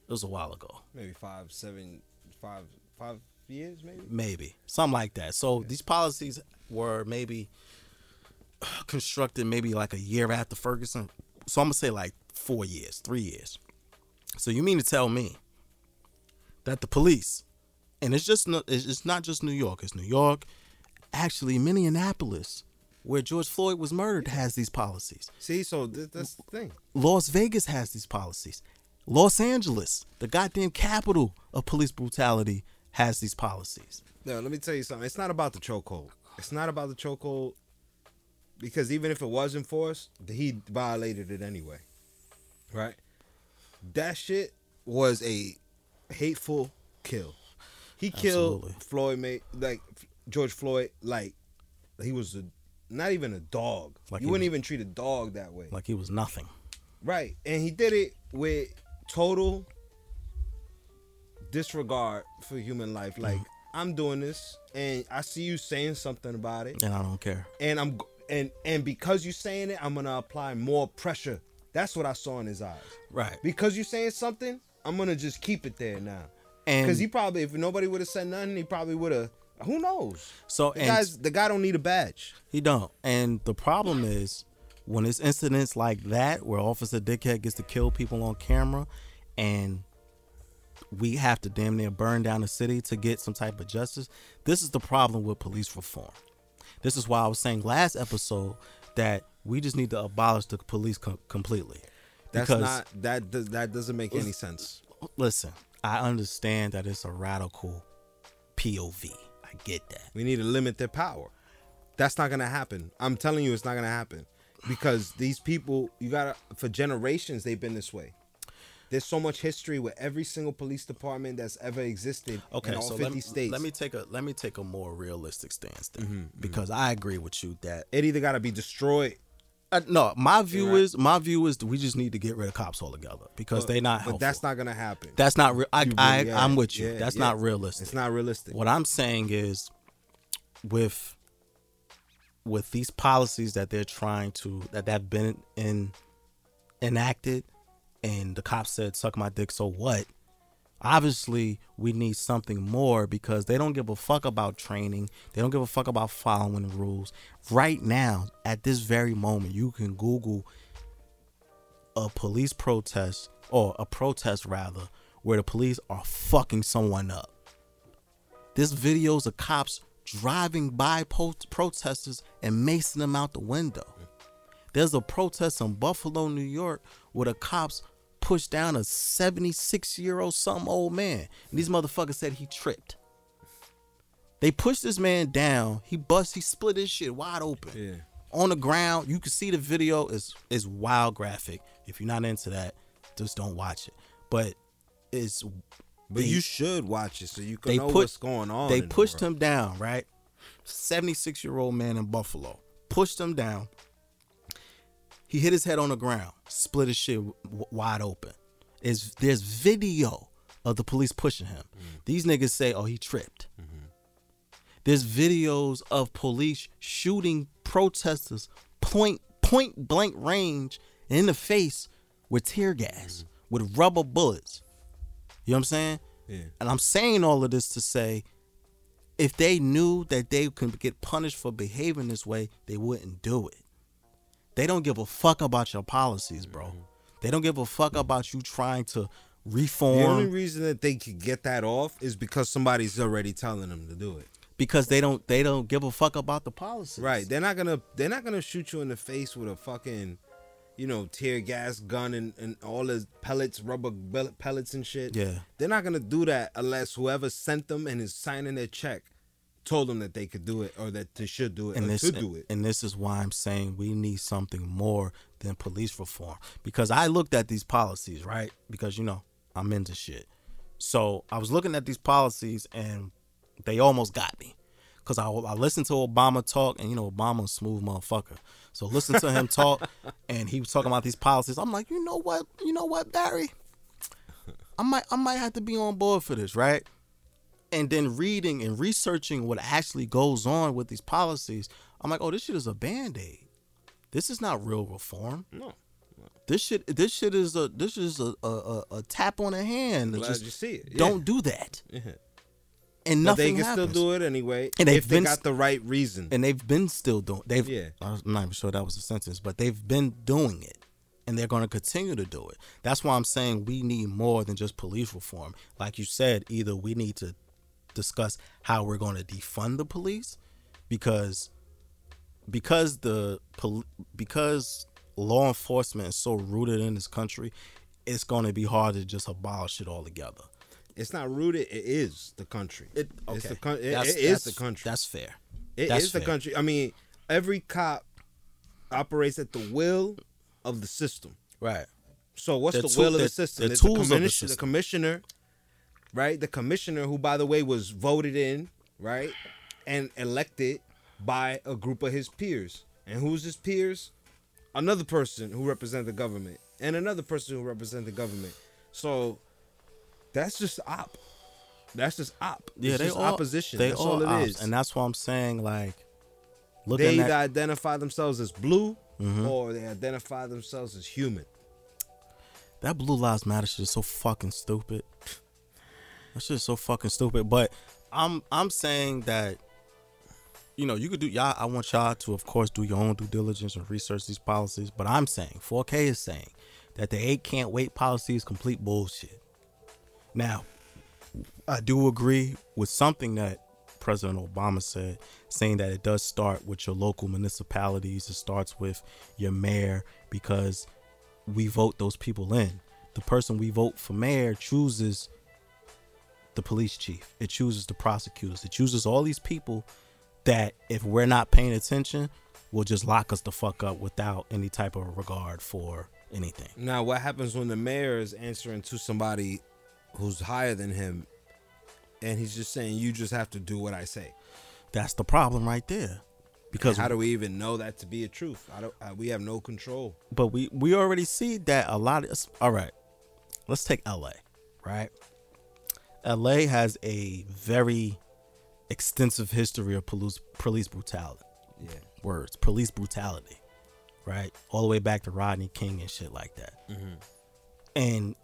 Speaker 1: It was a while ago.
Speaker 2: Maybe five, seven, five, five years, maybe.
Speaker 1: maybe something like that so these policies were maybe constructed maybe like a year after ferguson so i'm gonna say like four years three years so you mean to tell me that the police and it's just it's it's not just new york it's new york actually minneapolis where george floyd was murdered has these policies
Speaker 2: See, so th- that's the thing.
Speaker 1: Las Vegas has these policies. Los Angeles, the goddamn capital of police brutality, has these policies.
Speaker 2: No, let me tell you something. It's not about the chokehold. It's not about the chokehold because even if it was enforced, he violated it anyway. Right? That shit was a hateful kill. He killed
Speaker 1: Absolutely.
Speaker 2: Floyd, like George Floyd, like he was a, not even a dog.
Speaker 1: Like
Speaker 2: you wouldn't
Speaker 1: was-
Speaker 2: even treat a dog that way.
Speaker 1: Like he was nothing.
Speaker 2: Right. And he did it with total disregard for human life. Like, mm-hmm. I'm doing this and I see you saying something about it.
Speaker 1: And I don't care.
Speaker 2: And I'm and and because you're saying it, I'm gonna apply more pressure. That's what I saw in his eyes.
Speaker 1: Right.
Speaker 2: Because you're saying something, I'm gonna just keep it there now.
Speaker 1: And
Speaker 2: Because he probably, if nobody would have said nothing, he probably would have. Who knows?
Speaker 1: so
Speaker 2: The
Speaker 1: and
Speaker 2: guy's the guy don't need a badge.
Speaker 1: he don't. And the problem is when it's incidents like that where Officer Dickhead gets to kill people on camera and we have to damn near burn down the city to get some type of justice. This is the problem with police reform. This is why I was saying last episode that we just need to abolish the police com- completely.
Speaker 2: That's
Speaker 1: Because-
Speaker 2: not that. Does, that doesn't make any sense.
Speaker 1: listen, I understand that it's a radical POV. I get that.
Speaker 2: We need to limit their power. That's not gonna happen. I'm telling you, it's not gonna happen because these people, you gotta for generations they've been this way. There's so much history with every single police department that's ever existed
Speaker 1: Okay,
Speaker 2: in all
Speaker 1: so
Speaker 2: 50
Speaker 1: let me,
Speaker 2: states.
Speaker 1: let me take a let me take a more realistic stance then,
Speaker 2: Mm-hmm,
Speaker 1: because I agree with you that
Speaker 2: it either gotta be destroyed,
Speaker 1: uh, no, my view
Speaker 2: Right.
Speaker 1: is my view is we just need to get rid of cops altogether because they're not.
Speaker 2: but
Speaker 1: Helpful.
Speaker 2: that's not gonna happen.
Speaker 1: that's not real. I, I
Speaker 2: really-
Speaker 1: I'm with you.
Speaker 2: yeah,
Speaker 1: that's
Speaker 2: yeah.
Speaker 1: not realistic.
Speaker 2: It's not realistic.
Speaker 1: What I'm saying is, with with these policies that they're trying to that have been in enacted, and the cops said, "Suck my dick." So what? Obviously, we need something more because they don't give a fuck about training. They don't give a fuck about following the rules. Right now, at this very moment, you can Google a police protest or a protest rather where the police are fucking someone up. This videos of cops driving by po- protesters and macing them out the window. There's a protest in Buffalo, New York, where the cops pushed down a 76 year old some old man. And these motherfuckers said he tripped. They pushed this man down. He bust. He split his shit wide open
Speaker 2: Yeah.
Speaker 1: on the ground. You can see the video is is wild graphic. If you're not into that, just don't watch it. But it's
Speaker 2: But
Speaker 1: they-
Speaker 2: you should watch it so you can know
Speaker 1: put-
Speaker 2: what's going on.
Speaker 1: they
Speaker 2: in the
Speaker 1: pushed him down, right? 76 year old man in Buffalo pushed him down. He hit his head on the ground, split his shit w- wide open. Is there's video of the police pushing him. Mm-hmm. These niggas say, "Oh, he tripped." Mm-hmm. There's videos of police shooting protesters point point blank range in the face with tear gas, mm-hmm. with rubber bullets. You know what I'm saying?
Speaker 2: Yeah.
Speaker 1: And I'm saying all of this to say if they knew that they could get punished for behaving this way, they wouldn't do it. They don't give a fuck about your policies, bro. Mm-hmm. They don't give a fuck mm-hmm. about you trying to reform.
Speaker 2: The only reason that they could get that off is because somebody's already telling them to do it.
Speaker 1: because they don't they don't give a fuck about the policies.
Speaker 2: Right. They're not gonna they're not gonna shoot you in the face with a fucking, you know, tear gas gun and, and all the pellets, rubber pellets and shit.
Speaker 1: Yeah.
Speaker 2: They're not gonna do that unless whoever sent them and is signing their check told them that they could do it or that they should do it
Speaker 1: and
Speaker 2: or
Speaker 1: this
Speaker 2: do it.
Speaker 1: and this is why I'm saying we need something more than police reform. Because I looked at these policies right? Because you know I'm into shit. So I was looking at these policies and they almost got me. Because I, I listened to Obama talk and you know Obama's a smooth motherfucker. So listen to him talk and he was talking about these policies. I'm like you know what? You know what Barry? I might I might have to be on board for this right and then reading and researching what actually goes on with these policies, I'm like, oh, this shit is a band aid. This is not real reform.
Speaker 2: No.
Speaker 1: This shit, this shit is a this is a a, a, tap on the hand.
Speaker 2: Glad
Speaker 1: just
Speaker 2: you see it. Yeah.
Speaker 1: Don't do that,
Speaker 2: Yeah.
Speaker 1: and
Speaker 2: But they
Speaker 1: nothing
Speaker 2: can
Speaker 1: happens.
Speaker 2: still do it anyway
Speaker 1: And they've
Speaker 2: if they got the right reason.
Speaker 1: and they've been still doing. They've.
Speaker 2: Yeah.
Speaker 1: I'm not even sure that was a sentence, but they've been doing it, and they're going to continue to do it. That's why I'm saying we need more than just police reform. Like you said, either we need to discuss how we're going to defund the police, because because the because law enforcement is so rooted in this country, it's going to be hard to just abolish it altogether.
Speaker 2: it's not rooted. It is the country.
Speaker 1: It,
Speaker 2: It's
Speaker 1: okay.
Speaker 2: the coun- it-
Speaker 1: That's-
Speaker 2: it is the country.
Speaker 1: That's fair.
Speaker 2: It is
Speaker 1: That's
Speaker 2: the
Speaker 1: fair.
Speaker 2: country. I mean, every cop operates at the will of the system.
Speaker 1: Right.
Speaker 2: So what's
Speaker 1: They're
Speaker 2: the
Speaker 1: tool-
Speaker 2: will of the system? It's the
Speaker 1: tools of the
Speaker 2: commissioner, the commissioner, right? The commissioner, who by the way was voted in, right, and elected by a group of his peers. And who's his peers? Another person who represents the government, and another person who represents the government. So that's just op. That's just op.
Speaker 1: Yeah, they all
Speaker 2: opposition.
Speaker 1: They
Speaker 2: that's
Speaker 1: all
Speaker 2: all it
Speaker 1: ops,
Speaker 2: is.
Speaker 1: and that's why I'm saying like,
Speaker 2: they
Speaker 1: looking
Speaker 2: either
Speaker 1: at
Speaker 2: identify themselves as blue
Speaker 1: Mhm.
Speaker 2: or they identify themselves as human.
Speaker 1: that Blue Lives Matter shit is so fucking stupid. That shit is so fucking stupid. But I'm I'm saying that, you know, you could do y'all. I want y'all to, of course, do your own due diligence and research these policies. But I'm saying 4K is saying that the eight can't wait policy is complete bullshit. Now, I do agree with something that President Obama said, saying that it does start with your local municipalities. It starts with your mayor because we vote those people in. The person we vote for mayor chooses the police chief. It chooses the prosecutors. It chooses all these people that if we're not paying attention, will just lock us the fuck up without any type of regard for anything.
Speaker 2: Now, what happens when the mayor is answering to somebody who's higher than him, and he's just saying, "You just have to do what I say"?
Speaker 1: That's the problem right there. Because
Speaker 2: How do we even know that to be a truth? I don't. We have no control.
Speaker 1: but we we already see that a lot of all right let's take la right la has a very extensive history of police police brutality.
Speaker 2: Yeah.
Speaker 1: words police brutality right? All the way back to rodney king and shit like that. Mm-hmm. And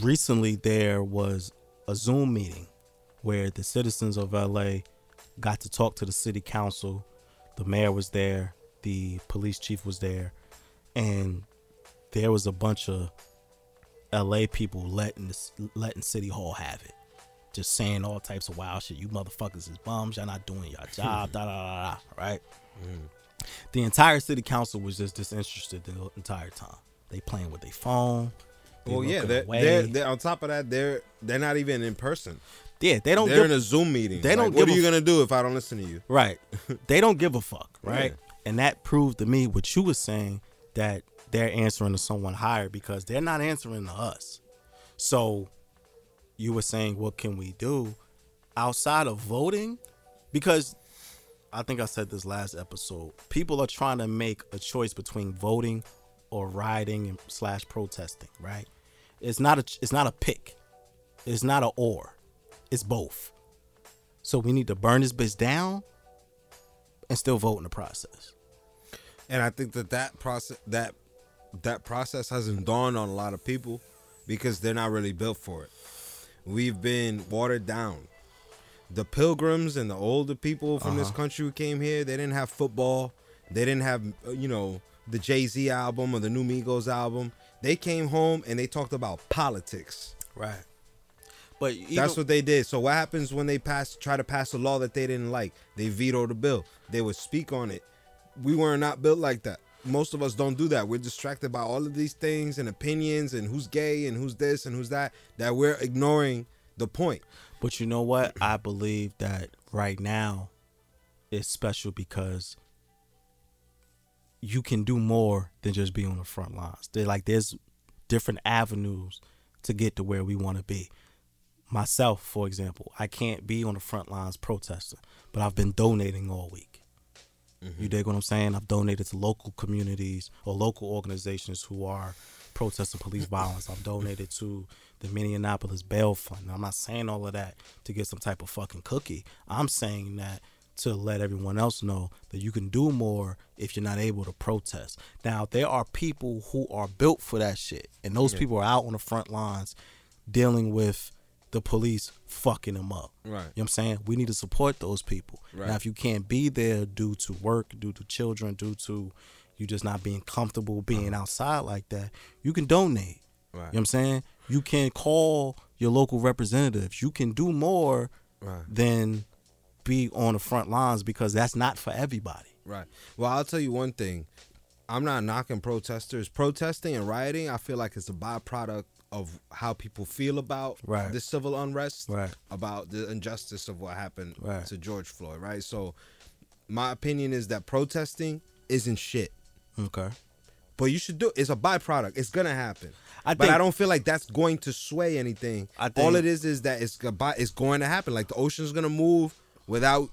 Speaker 1: recently there was a zoom meeting where the citizens of la got to talk to the city council. The mayor was there. The police chief was there. And there was a bunch of LA people letting this letting City Hall have it. Just saying all types of wild shit. You motherfuckers is bums, y'all not doing your job, hmm. da da da da, right? Hmm. The entire city council was just disinterested the entire time. They playing with their phone. they
Speaker 2: Well, yeah. They're, they're, they're on top of that. They're they're not even in person.
Speaker 1: yeah, they don't
Speaker 2: they're
Speaker 1: give
Speaker 2: in a Zoom meeting.
Speaker 1: they
Speaker 2: Like,
Speaker 1: don't
Speaker 2: What are you gonna do if I don't listen to you?
Speaker 1: Right. they don't give a fuck, right?
Speaker 2: Yeah.
Speaker 1: And that proved to me what you were saying that they're answering to someone higher because they're not answering to us. So you were saying, what can we do outside of voting? Because I think I said this last episode. People are trying to make a choice between voting or rioting and slash protesting. Right? It's not a it's not a pick. It's not a or. It's both. So we need to burn this bitch down and still vote in the process.
Speaker 2: And I think that that process that that process hasn't dawned on a lot of people because they're not really built for it. We've been watered down. The pilgrims and the older people from this
Speaker 1: Uh-huh.
Speaker 2: country who came here, they didn't have football. They didn't have, uh, you know, the Jay Z album or the New Migos album. They came home and they talked about politics.
Speaker 1: Right. But even,
Speaker 2: That's what they did. So what happens when they pass try to pass a law that they didn't like? They veto the bill. They would speak on it. We were not built like that. Most of us don't do that. We're distracted by all of these things and opinions and who's gay and who's this and who's that that we're ignoring the point.
Speaker 1: But you know what? I believe that right now is special because you can do more than just be on the front lines. They're like there's different avenues to get to where we want to be. Myself, for example, I can't be on the front lines protesting, but I've been donating all week. You dig what I'm saying? I've donated to local communities or local organizations who are protesting police violence. I've donated to the Minneapolis Bail Fund. I'm not saying all of that to get some type of fucking cookie. I'm saying that to let everyone else know that you can do more if you're not able to protest. Now, there are people who are built for that shit, and those people are out on the front lines dealing with the police fucking them up.
Speaker 2: Right.
Speaker 1: You know what I'm saying? We need to support those people.
Speaker 2: Right.
Speaker 1: Now, if you can't be there due to work, due to children, due to you just not being comfortable being outside like that, you can donate.
Speaker 2: Uh-huh. Right.
Speaker 1: You know what I'm saying? You can call your local representatives. You can do more
Speaker 2: Right.
Speaker 1: than be on the front lines because that's not for everybody.
Speaker 2: Right. Well, I'll tell you one thing. I'm not knocking protesters. Protesting and rioting, I feel like it's a byproduct of how people feel about
Speaker 1: Right.
Speaker 2: the civil unrest,
Speaker 1: Right.
Speaker 2: about the injustice of what happened
Speaker 1: Right.
Speaker 2: to George Floyd, right? So, my opinion is that protesting isn't shit.
Speaker 1: Okay.
Speaker 2: But you should do it. it's a byproduct. It's gonna happen.
Speaker 1: I
Speaker 2: but
Speaker 1: think-
Speaker 2: I don't feel like that's going to sway anything.
Speaker 1: I
Speaker 2: All it is is that it's a by- it's going to happen. Like the ocean's gonna move without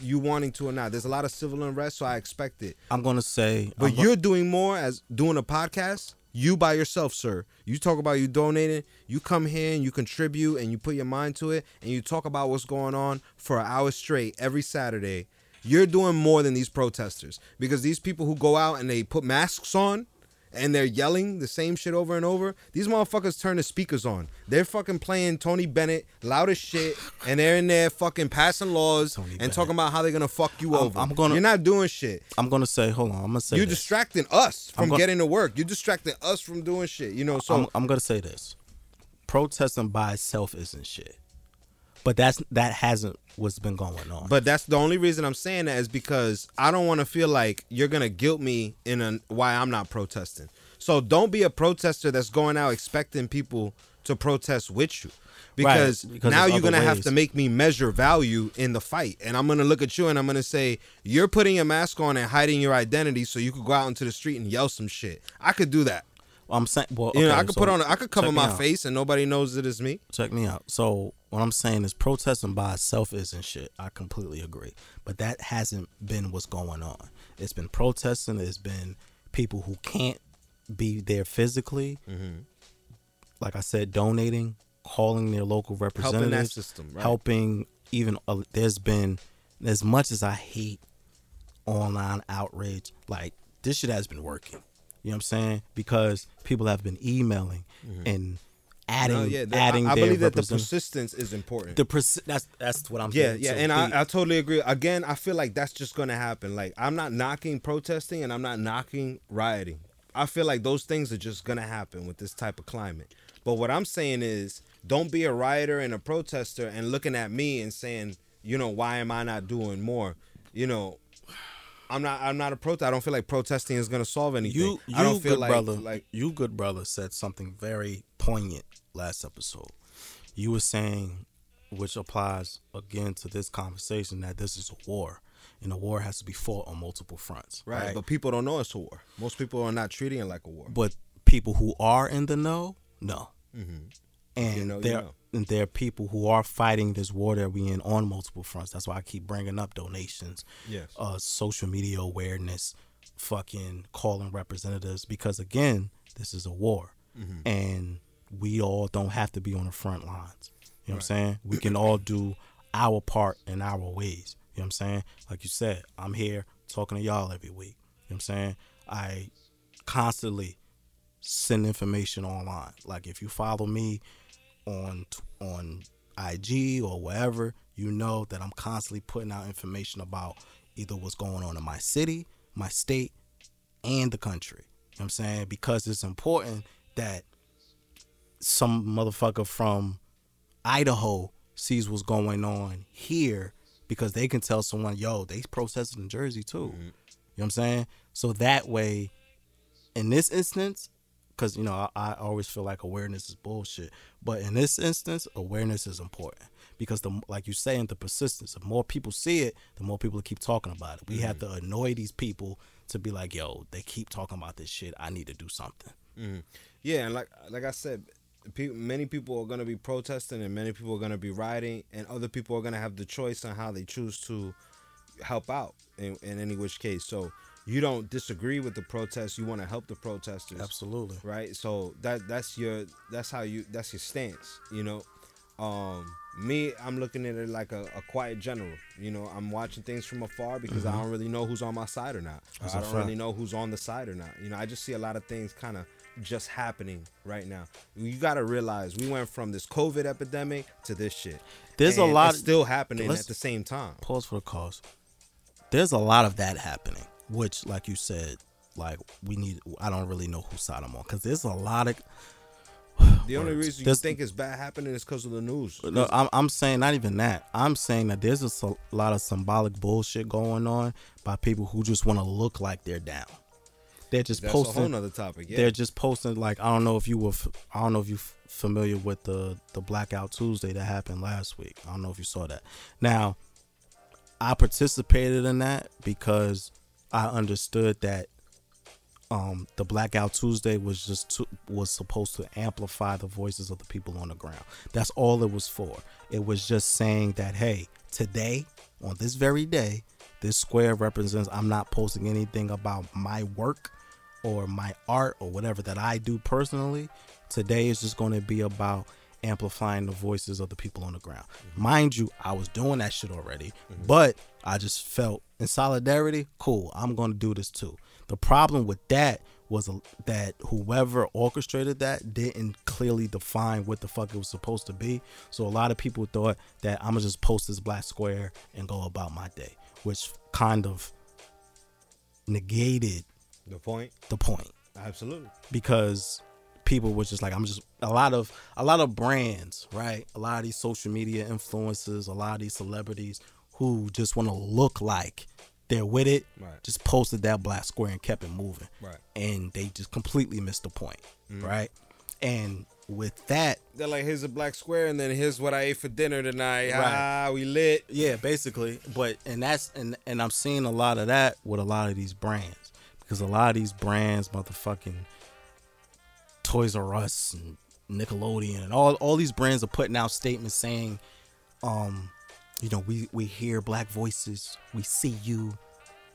Speaker 2: you wanting to or not. There's a lot of civil unrest, so I expect it.
Speaker 1: I'm gonna say
Speaker 2: But
Speaker 1: I'm
Speaker 2: you're doing more as doing a podcast. You by yourself, sir. You talk about you donating. You come here and you contribute and you put your mind to it and you talk about what's going on for an hour straight every Saturday. You're doing more than these protesters because these people who go out and they put masks on and they're yelling the same shit over and over. These motherfuckers turn the speakers on. They're fucking playing Tony Bennett loud as shit, and they're in there fucking passing laws
Speaker 1: Tony
Speaker 2: and
Speaker 1: Bennett.
Speaker 2: talking about how they're gonna fuck you
Speaker 1: I'm-
Speaker 2: over.
Speaker 1: I'm gonna-
Speaker 2: You're not doing shit.
Speaker 1: I'm gonna say hold on. I'm gonna say
Speaker 2: You're
Speaker 1: this.
Speaker 2: distracting us from
Speaker 1: gonna-
Speaker 2: getting to work. You're distracting us from doing shit. You know, so
Speaker 1: I'm, I'm gonna say this: protesting by itself isn't shit, but that's that hasn't what's been going on.
Speaker 2: but that's the only reason I'm saying that is because I don't want to feel like you're gonna guilt me in a why I'm not protesting. So don't be a protester that's going out expecting people to protest with you. Because,
Speaker 1: because
Speaker 2: now you're gonna have to make me measure value in the fight. And I'm gonna look at you and I'm gonna say, You're putting a mask on and hiding your identity so you could go out into the street and yell some shit. I could do that.
Speaker 1: I'm saying, well,
Speaker 2: You know, I could
Speaker 1: so
Speaker 2: put on I could cover my
Speaker 1: out.
Speaker 2: face and nobody knows it is me.
Speaker 1: Check me out. So what I'm saying is protesting by itself isn't shit. I completely agree. But that hasn't been what's going on. It's been protesting. It's been people who can't be there physically.
Speaker 2: Mm-hmm.
Speaker 1: Like I said, donating, calling their local representatives, helping
Speaker 2: system, right.
Speaker 1: helping. Even uh, there's been as much as I hate online outrage. Like this shit has been working. You know what I'm saying? Because people have been emailing and adding,
Speaker 2: Mm-hmm. No, yeah, the-
Speaker 1: adding
Speaker 2: I, I believe that the persistence is important.
Speaker 1: the persi- that's that's what I'm
Speaker 2: yeah, yeah, and I, I totally agree. Again, I feel like that's just gonna happen. Like I'm not knocking protesting and I'm not knocking rioting. I feel like those things are just gonna happen with this type of climate. But what I'm saying is, don't be a rioter and a protester and looking at me and saying, you know, why am I not doing more? You know, I'm not. I'm not a protest. I don't feel like protesting is gonna solve anything.
Speaker 1: you, you
Speaker 2: I don't feel
Speaker 1: good
Speaker 2: like
Speaker 1: brother,
Speaker 2: like
Speaker 1: you good brother said something very poignant last episode. You were saying, which applies again to this conversation, that this is a war. and a war has to be fought on multiple fronts.
Speaker 2: Right.
Speaker 1: Right.
Speaker 2: But people don't know it's a war. Most people are not treating it like a war.
Speaker 1: But people who are in the know, know.
Speaker 2: Mhm.
Speaker 1: And
Speaker 2: You know, you
Speaker 1: there
Speaker 2: know.
Speaker 1: and there are people who are fighting this war that we in on multiple fronts. That's why I keep bringing up donations,
Speaker 2: Yes.
Speaker 1: uh, social media awareness, fucking calling representatives because again, this is a war,
Speaker 2: Mm-hmm.
Speaker 1: and we all don't have to be on the front lines. You know what I'm saying? We can all do our part in our ways. You know what I'm saying? Like you said, I'm here talking to y'all every week. You know what I'm saying? I constantly send information online. Like if you follow me on on IG or wherever, you know that I'm constantly putting out information about either what's going on in my city, my state, and the country. You know what I'm saying? Because it's important that some motherfucker from Idaho sees what's going on here because they can tell someone, yo, they protested in Jersey too. Mm-hmm. You know what I'm saying? So that way, in this instance, because you know I, I always feel like awareness is bullshit, but in this instance, awareness is important because the like you say, saying the persistence. The more people see it, the more people keep talking about it. We have to annoy these people to be like, yo, they keep talking about this shit. I need to do something.
Speaker 2: Mhm. Yeah, and like like I said, pe- many people are gonna be protesting, and many people are gonna be rioting, and other people are gonna have the choice on how they choose to help out in, in any which case. So you don't disagree with the protest; you want to help the protesters,
Speaker 1: Absolutely.
Speaker 2: right? So that that's your that's how you that's your stance, you know. Um, me, I'm looking at it like a, a quiet general. You know, I'm watching things from afar because I don't really know who's on my side or not.
Speaker 1: That's
Speaker 2: I don't
Speaker 1: fact.
Speaker 2: really know who's on the side or not. You know, I just see a lot of things kind of just happening right now. You got to realize we went from this COVID epidemic to this shit.
Speaker 1: There's a lot-
Speaker 2: it's still happening at the same time.
Speaker 1: Pause for the cause. There's a lot of that happening, which, like you said, like we need. I don't really know whose side I'm on because there's a lot of.
Speaker 2: The only
Speaker 1: Words.
Speaker 2: reason you
Speaker 1: There's-
Speaker 2: think it's bad happening is because of the news.
Speaker 1: No, I'm, I'm saying not even that. I'm saying that there's a lot of symbolic bullshit going on by people who just want to look like they're down. They're just
Speaker 2: That's a whole
Speaker 1: posting.
Speaker 2: nother topic. Yeah.
Speaker 1: They're just posting like I don't know if you were. f- I don't know if you f- familiar with the the Blackout Tuesday that happened last week. I don't know if you saw that. Now, I participated in that because I understood that um, the Blackout Tuesday was just to, was supposed to amplify the voices of the people on the ground. That's all it was for. It was just saying that hey, today on this very day, this square represents. I'm not posting anything about my work or my art or whatever that I do personally. Today is just going to be about amplifying the voices of the people on the ground. Mm-hmm. Mind you, I was doing that shit already, mm-hmm. but I just felt in solidarity, cool, I'm going to do this too. The problem with that was a, that whoever orchestrated that didn't clearly define what the fuck it was supposed to be. So a lot of people thought that I'm going to just post this black square and go about my day, which kind of negated
Speaker 2: the point.
Speaker 1: the point
Speaker 2: Absolutely.
Speaker 1: because people was just like I'm just a lot of a lot of brands, right? A lot of these social media influencers, a lot of these celebrities who just want to look like they're with it,
Speaker 2: Right.
Speaker 1: just posted that black square and kept it moving.
Speaker 2: Right.
Speaker 1: And they just completely missed the point, right? And with that,
Speaker 2: They're like, here's a black square, and then here's what I ate for dinner tonight.
Speaker 1: Right.
Speaker 2: Ah, we lit.
Speaker 1: Yeah, basically. But and that's and and I'm seeing a lot of that with a lot of these brands because a lot of these brands, motherfucking Toys R Us and Nickelodeon and all all these brands are putting out statements saying, um, you know, we we hear black voices, we see you,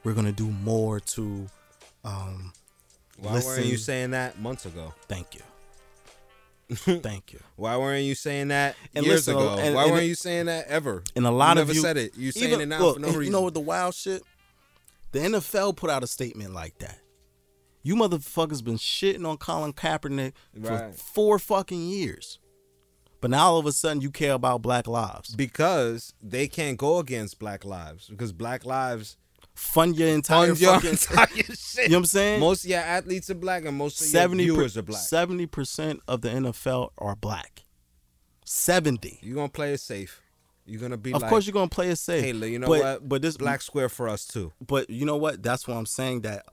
Speaker 1: we're gonna do more to, um,
Speaker 2: Why weren't you saying that months ago?
Speaker 1: thank you, thank you.
Speaker 2: Why weren't you saying that
Speaker 1: And
Speaker 2: years
Speaker 1: listen,
Speaker 2: ago?
Speaker 1: and-
Speaker 2: Why
Speaker 1: and
Speaker 2: weren't you saying that ever?
Speaker 1: And a lot
Speaker 2: you
Speaker 1: of
Speaker 2: never
Speaker 1: you
Speaker 2: said it. You saying
Speaker 1: even-
Speaker 2: it now
Speaker 1: look,
Speaker 2: for no reason.
Speaker 1: You know what the wild shit? The NFL put out a statement like that. You motherfuckers been shitting on Colin Kaepernick for four fucking years. But now all of a sudden you care about black lives.
Speaker 2: because they can't go against Black Lives because Black Lives
Speaker 1: Fund your entire
Speaker 2: fund your
Speaker 1: fucking
Speaker 2: entire shit.
Speaker 1: You know what I'm saying?
Speaker 2: Most of your athletes are black, and most of your viewers are black.
Speaker 1: Seventy percent of the NFL are black. Seventy.
Speaker 2: You're gonna play it safe. You're gonna be
Speaker 1: Of
Speaker 2: like,
Speaker 1: course you're gonna play it safe.
Speaker 2: hey, you know
Speaker 1: but,
Speaker 2: what?
Speaker 1: But this
Speaker 2: black square for us too.
Speaker 1: But you know what? That's why I'm saying that,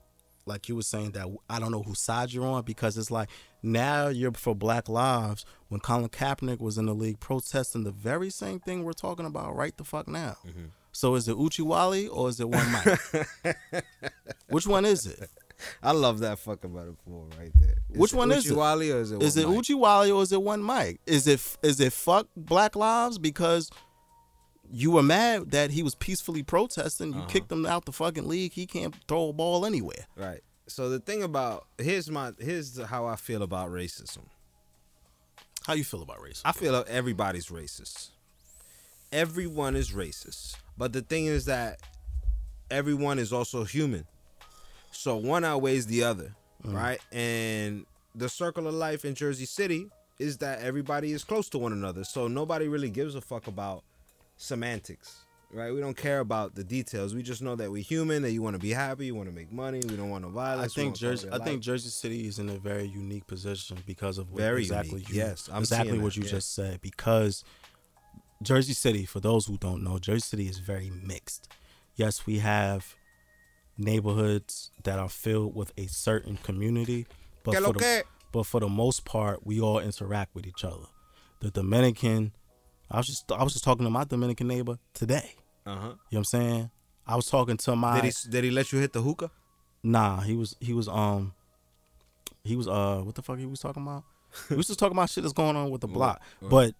Speaker 1: like you were saying that I don't know whose side you're on because it's like now you're for Black Lives when Colin Kaepernick was in the league protesting the very same thing we're talking about right the fuck now. Mm-hmm. So is it Uchiwali or is it one Mike? Which one is it?
Speaker 2: I love that fucking metaphor right there. Is
Speaker 1: Which one is it?
Speaker 2: Uchiwali or is it
Speaker 1: Is it
Speaker 2: Mike?
Speaker 1: Uchiwali or is it one Mike? Is it is it fuck Black Lives because you were mad that he was peacefully protesting? You
Speaker 2: Uh-huh.
Speaker 1: kicked him out the fucking league. He can't throw a ball anywhere.
Speaker 2: Right. So the thing about here's my here's how I feel about racism.
Speaker 1: How you feel about racism?
Speaker 2: I feel like everybody's racist. Everyone is racist. But the thing is that everyone is also human. So one outweighs the other, right? And the circle of life in Jersey City is that everybody is close to one another. So nobody really gives a fuck about semantics, right? We don't care about the details. We just know that we're human, that you want to be happy, you want to make money, we don't want no
Speaker 1: I
Speaker 2: violence. we
Speaker 1: think Jersey. I
Speaker 2: of
Speaker 1: think. Jersey City is in a very unique position because of what
Speaker 2: Very
Speaker 1: exactly
Speaker 2: unique,
Speaker 1: you,
Speaker 2: yes, I'm
Speaker 1: exactly what
Speaker 2: that,
Speaker 1: you
Speaker 2: yeah.
Speaker 1: just said. Because Jersey City, for those who don't know, Jersey City is very mixed. Yes, we have neighborhoods that are filled with a certain community, but for the, but for the most part, we all interact with each other. The Dominican, I was just I was just talking to my Dominican neighbor today.
Speaker 2: Uh-huh.
Speaker 1: You know what I'm saying? I was talking to my
Speaker 2: Did he did he let you hit the hookah?
Speaker 1: Nah, he was he was um he was uh what the fuck he was talking about? He was just talking about shit that's going on with the block. But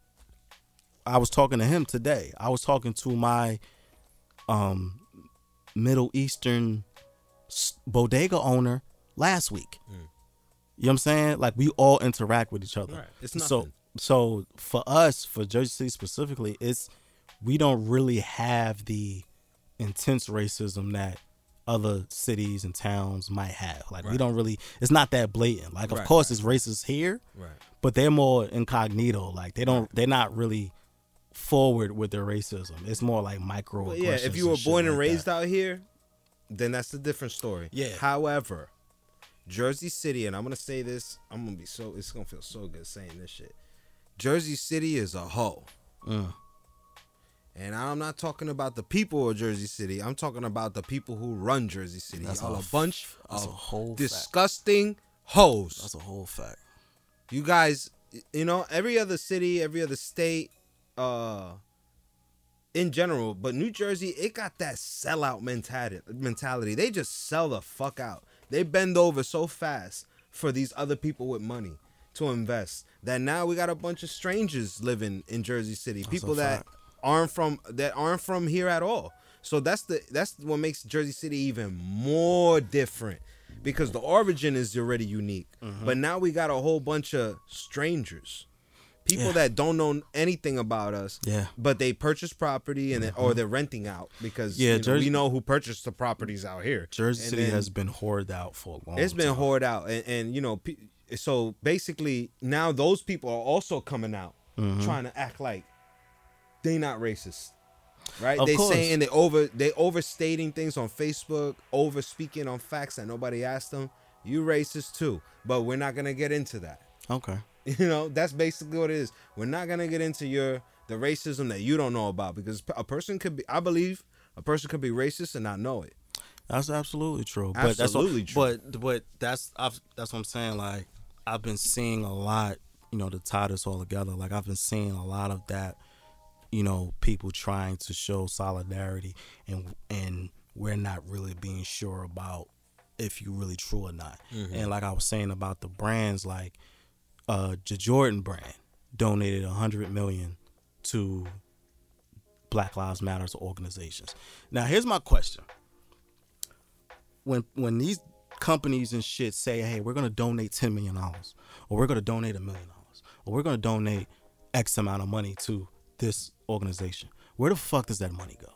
Speaker 1: I was talking to him today. I was talking to my um Middle Eastern bodega owner last week. You know what I'm saying? Like we all interact with each other.
Speaker 2: Right. It's nothing.
Speaker 1: so for us, for Jersey City specifically, it's we don't really have the intense racism that other cities and towns might have. Like we don't really it's not that blatant. Like of
Speaker 2: Right,
Speaker 1: course
Speaker 2: right.
Speaker 1: it's racist here,
Speaker 2: Right.
Speaker 1: but they're more incognito. Like they don't they're not really forward with their racism. It's more like micro.
Speaker 2: Well, yeah, if you were born and
Speaker 1: like
Speaker 2: raised
Speaker 1: that.
Speaker 2: out here, then that's a different story.
Speaker 1: Yeah.
Speaker 2: However, Jersey City, and I'm gonna say this, I'm gonna be so it's gonna feel so good saying this shit. Jersey City is a hoe.
Speaker 1: Mm.
Speaker 2: And I'm not talking about the people of Jersey City. I'm talking about the people who run Jersey City.
Speaker 1: That's
Speaker 2: Y'all
Speaker 1: a
Speaker 2: a bunch
Speaker 1: that's
Speaker 2: of
Speaker 1: a whole fact.
Speaker 2: disgusting hoes.
Speaker 1: That's a whole fact.
Speaker 2: you guys you know every other city every other state uh in general but new jersey it got that sellout mentality mentality they just sell the fuck out they bend over so fast for these other people with money to invest that now we got a bunch of strangers living in jersey city people that aren't from that aren't from here at all so that's the that's what makes jersey city even more different because the origin is already unique
Speaker 1: Mm-hmm.
Speaker 2: but now we got a whole bunch of strangers people
Speaker 1: Yeah.
Speaker 2: that don't know anything about us
Speaker 1: Yeah.
Speaker 2: but they purchase property and then, or they're renting out because
Speaker 1: Yeah,
Speaker 2: you know,
Speaker 1: Jersey-
Speaker 2: we know who purchased the properties out here
Speaker 1: Jersey
Speaker 2: And
Speaker 1: City
Speaker 2: then
Speaker 1: has been hoarded out for a long
Speaker 2: it's been
Speaker 1: time.
Speaker 2: hoarded out and, and you know pe- so basically now those people are also coming out
Speaker 1: Mm-hmm.
Speaker 2: trying to act like they not racist right
Speaker 1: Of
Speaker 2: they
Speaker 1: course.
Speaker 2: saying they over they overstating things on facebook over speaking on facts that nobody asked them you racist too but we're not gonna get into that
Speaker 1: Okay.
Speaker 2: you know that's basically what it is we're not gonna get into your the racism that you don't know about because a person could be i believe a person could be racist and not know it
Speaker 1: That's absolutely true. But
Speaker 2: Absolutely
Speaker 1: that's
Speaker 2: true.
Speaker 1: But but that's I've, that's what I'm saying. Like I've been seeing a lot. You know, to tie this all together. Like I've been seeing a lot of that. You know, people trying to show solidarity, and and we're not really being sure about if you really true or not. And like I was saying about the brands, like uh, the Jordan brand donated a hundred million to Black Lives Matters organizations. Now, here's my question: When when these companies and shit say, "Hey, we're gonna donate ten million dollars, or we're gonna donate a million dollars, or we're gonna donate X amount of money to this organization," where the fuck does that money go?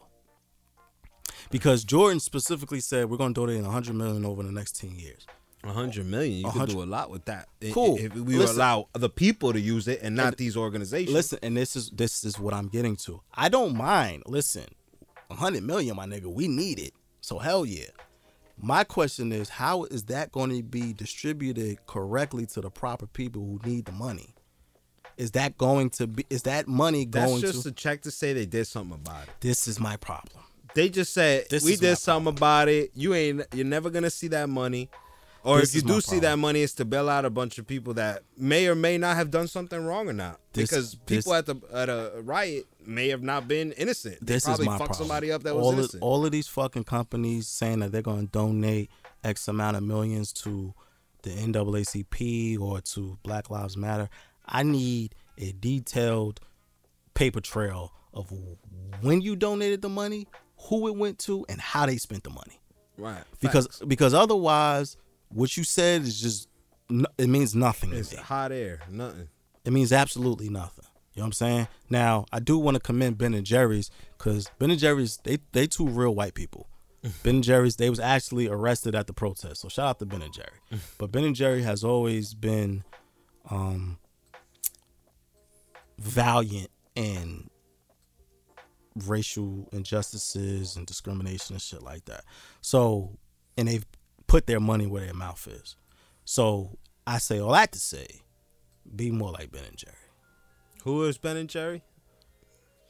Speaker 1: Because Jordan specifically said we're gonna donate a hundred million over the next ten years.
Speaker 2: A hundred million, you could do a lot with that.
Speaker 1: Cool.
Speaker 2: If we
Speaker 1: Listen.
Speaker 2: allow the people to use it and not
Speaker 1: And-
Speaker 2: these organizations.
Speaker 1: Listen, and this is this is what I'm getting to. I don't mind. Listen, a hundred million, my nigga, we need it. So hell yeah. My question is, how is that going to be distributed correctly to the proper people who need the money? Is that going to be? Is that money going?
Speaker 2: That's just
Speaker 1: to?
Speaker 2: a check to say they did something about it.
Speaker 1: this is my problem.
Speaker 2: They just said
Speaker 1: This
Speaker 2: we did something about it. You ain't. You're never gonna see that money. Or
Speaker 1: This
Speaker 2: if you
Speaker 1: is
Speaker 2: do see that money, it's to bail out a bunch of people that may or may not have done something wrong or not.
Speaker 1: This-
Speaker 2: because people at the at a riot may have not been innocent.
Speaker 1: This is my
Speaker 2: fucked
Speaker 1: problem.
Speaker 2: somebody up that was
Speaker 1: all
Speaker 2: innocent.
Speaker 1: Of, all of these fucking companies saying that they're going to donate X amount of millions to the NAACP or to Black Lives Matter. I need a detailed paper trail of when you donated the money, who it went to, and how they spent the money.
Speaker 2: right.
Speaker 1: Because
Speaker 2: Facts.
Speaker 1: because otherwise, what you said is just it means nothing
Speaker 2: it's hot air, nothing.
Speaker 1: It means absolutely nothing. You know what I'm saying? Now, I do want to commend Ben and Jerry's because Ben and Jerry's they they two real white people. ben and Jerry's they was actually arrested at the protest. So shout out to Ben and Jerry. but Ben and Jerry has always been um valiant in racial injustices and discrimination and shit like that. So, and they've put their money where their mouth is. So, I say all that to say, be more like Ben and Jerry.
Speaker 2: Who is Ben and Jerry?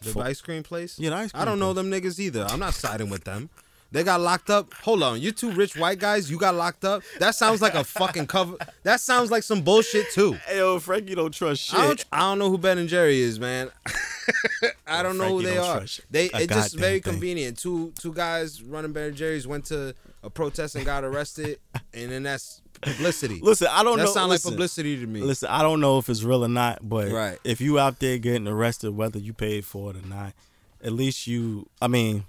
Speaker 2: The
Speaker 1: For-
Speaker 2: ice cream place?
Speaker 1: Yeah, the ice
Speaker 2: I don't know them niggas either. I'm not siding with them. They got locked up. Hold on, you two rich white guys, you got locked up. That sounds like a fucking cover. That sounds like some bullshit too.
Speaker 1: Hey, yo, Frankie don't trust
Speaker 2: I don't, I don't know who Ben and Jerry is, man. I don't know who they
Speaker 1: don't
Speaker 2: are. They it's just very
Speaker 1: thing.
Speaker 2: convenient. Two two guys running Ben and Jerry's went to a protest and got arrested, and then that's publicity.
Speaker 1: Listen, I don't
Speaker 2: that
Speaker 1: know.
Speaker 2: sound
Speaker 1: listen,
Speaker 2: like publicity to me.
Speaker 1: Listen, I don't know if it's real or not, but
Speaker 2: Right.
Speaker 1: if you out there getting arrested, whether you paid for it or not, at least you. I mean,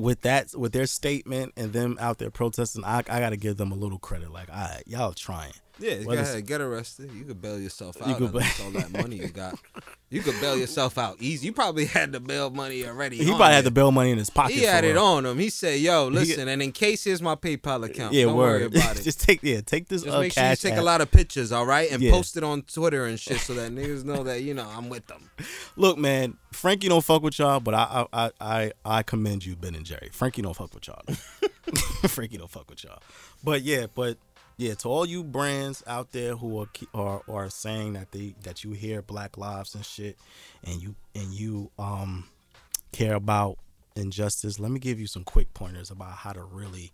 Speaker 1: with that, with their statement and them out there protesting, I, I got to give them a little credit. Like, all right, y'all trying.
Speaker 2: Yeah, go
Speaker 1: Whether-
Speaker 2: ahead, get arrested. You could bail yourself out.
Speaker 1: You could
Speaker 2: could
Speaker 1: ba-
Speaker 2: all that money you got. You could bail yourself out easy. You probably had the bail money already.
Speaker 1: He probably had the bail money in his pocket.
Speaker 2: He had it
Speaker 1: real.
Speaker 2: on him. He said, "Yo, listen, and in case here's my PayPal account.
Speaker 1: Yeah,
Speaker 2: Don't worry
Speaker 1: word.
Speaker 2: about it.
Speaker 1: Just take yeah, take this
Speaker 2: Just
Speaker 1: uh,
Speaker 2: make sure you take
Speaker 1: app.
Speaker 2: a lot of pictures, all right, and
Speaker 1: Yeah.
Speaker 2: post it on Twitter and shit, so that niggas know that you know I'm with them.
Speaker 1: Look, man, Frankie don't fuck with y'all, but I I I, I commend you, Ben and Jerry. Frankie don't fuck with y'all. Frankie don't fuck with y'all. But yeah, but yeah, to all you brands out there who are are are saying that they that you hear Black Lives and shit, and you and you um care about injustice, let me give you some quick pointers about how to really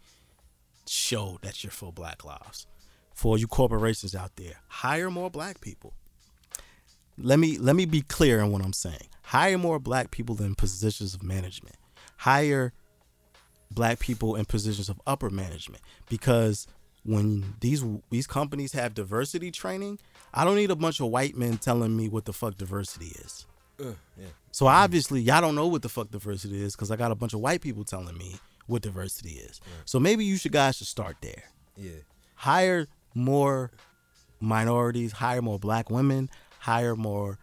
Speaker 1: show that you're for Black Lives. For you corporations out there, hire more black people let me let me be clear on what I'm saying. Hire more black people in positions of management. Hire black people in positions of upper management because when these these companies have diversity training, I don't need a bunch of white men telling me what the fuck diversity is.
Speaker 2: yeah.
Speaker 1: So obviously y'all don't know what the fuck diversity is because I got a bunch of white people telling me what diversity is. So maybe you should guys should start there
Speaker 2: Yeah.
Speaker 1: hire more minorities, hire more black women, hire more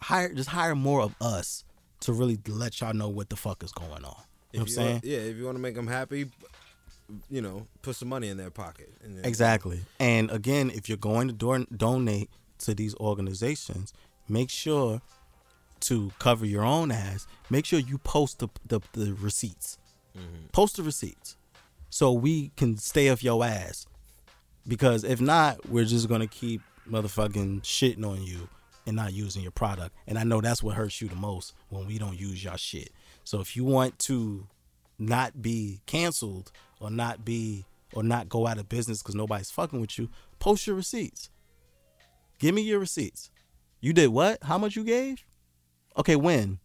Speaker 1: hire just hire more of us to really let y'all know what the fuck is going on. You know what I'm saying?
Speaker 2: yeah, if you want to make them happy, you know, put some money in their pocket. And then-
Speaker 1: Exactly. And again, if you're going to don- donate to these organizations, make sure to cover your own ass. Make sure you post the the, the receipts. Mm-hmm. Post the receipts so we can stay off your ass. Because if not, we're just gonna keep motherfucking shitting on you and not using your product. And I know that's what hurts you the most when we don't use your shit. So if you want to not be canceled or not be or not go out of business because nobody's fucking with you, post your receipts. Give me your receipts. You did what? How much you gave? Okay, when?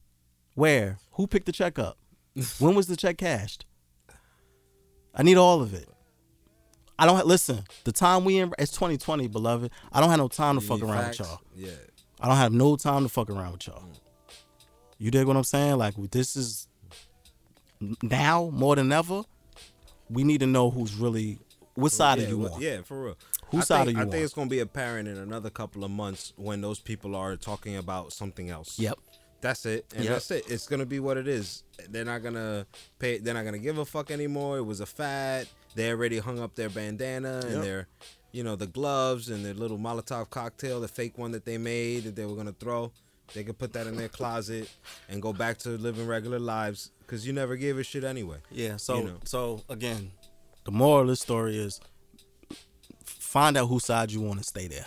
Speaker 1: Where? Who picked the check up? when was the check cashed? I need all of it. I don't ha- listen. The time we in it's 2020, beloved. I don't have no time to
Speaker 2: You
Speaker 1: fuck around
Speaker 2: facts?
Speaker 1: with y'all.
Speaker 2: Yeah.
Speaker 1: I don't have no time to fuck around with y'all. Mm. You dig what I'm saying? Like this is now more than ever. We need to know who's really what side
Speaker 2: yeah,
Speaker 1: are you on?
Speaker 2: Yeah, for real.
Speaker 1: Whose
Speaker 2: I
Speaker 1: side
Speaker 2: think,
Speaker 1: are you on?
Speaker 2: I think it's gonna be apparent in another couple of months when those people are talking about something else.
Speaker 1: Yep.
Speaker 2: That's it, and
Speaker 1: Yep.
Speaker 2: that's it. It's gonna be what it is. They're not gonna pay. They're not gonna give a fuck anymore. It was a fad. They already hung up their bandana
Speaker 1: Yep.
Speaker 2: and their, you know, the gloves and their little Molotov cocktail, the fake one that they made that they were gonna throw. They could put that in their closet and go back to living regular lives because you never gave a shit anyway.
Speaker 1: Yeah. So
Speaker 2: You know.
Speaker 1: so again, the moral of the story is find out whose side you want to stay there.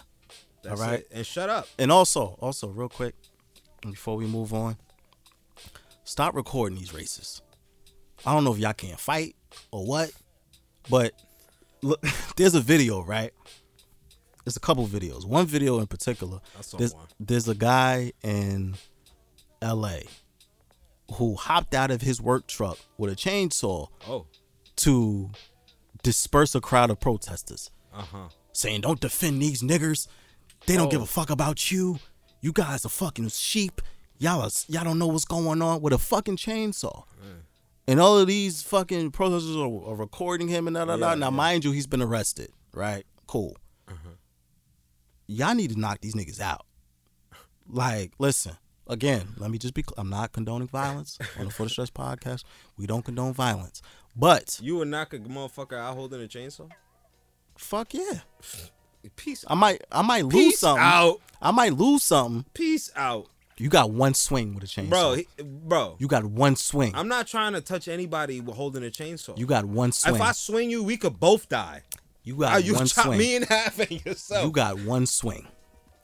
Speaker 2: That's
Speaker 1: right.
Speaker 2: it. And shut up.
Speaker 1: And also, also real quick, before we move on, stop recording these races. I don't know if y'all can't fight or what, but look, there's a video, right? There's a couple videos. One video in particular. There's,
Speaker 2: one.
Speaker 1: there's a guy in L.A. who hopped out of his work truck with a chainsaw
Speaker 2: Oh.
Speaker 1: to disperse a crowd of protesters,
Speaker 2: Uh huh.
Speaker 1: saying, "Don't defend these niggers. They don't give
Speaker 2: Oh.
Speaker 1: a fuck about you. You guys are fucking sheep. Y'all are, y'all don't know what's going on with a fucking chainsaw." And all of these fucking protesters are, are recording him and da da da. Now,
Speaker 2: yeah.
Speaker 1: mind you, he's been arrested, right? Cool.
Speaker 2: Uh-huh.
Speaker 1: Y'all need to knock these niggas out. Like, listen, again, let me just be. I'm not condoning violence on the Foot the Stress podcast. We don't condone violence, but
Speaker 2: You would knock a motherfucker out holding a chainsaw?
Speaker 1: fuck yeah,
Speaker 2: Peace.
Speaker 1: I might, I might lose
Speaker 2: Peace
Speaker 1: something.
Speaker 2: out.
Speaker 1: I might lose something.
Speaker 2: Peace out,
Speaker 1: You got one swing with a chainsaw,
Speaker 2: bro. He, bro,
Speaker 1: You got one swing.
Speaker 2: I'm not trying to touch anybody with holding a chainsaw.
Speaker 1: you got one swing.
Speaker 2: if I swing you, we could both die.
Speaker 1: You got ah,
Speaker 2: you
Speaker 1: one
Speaker 2: chop
Speaker 1: swing.
Speaker 2: me in half and yourself.
Speaker 1: you got one swing.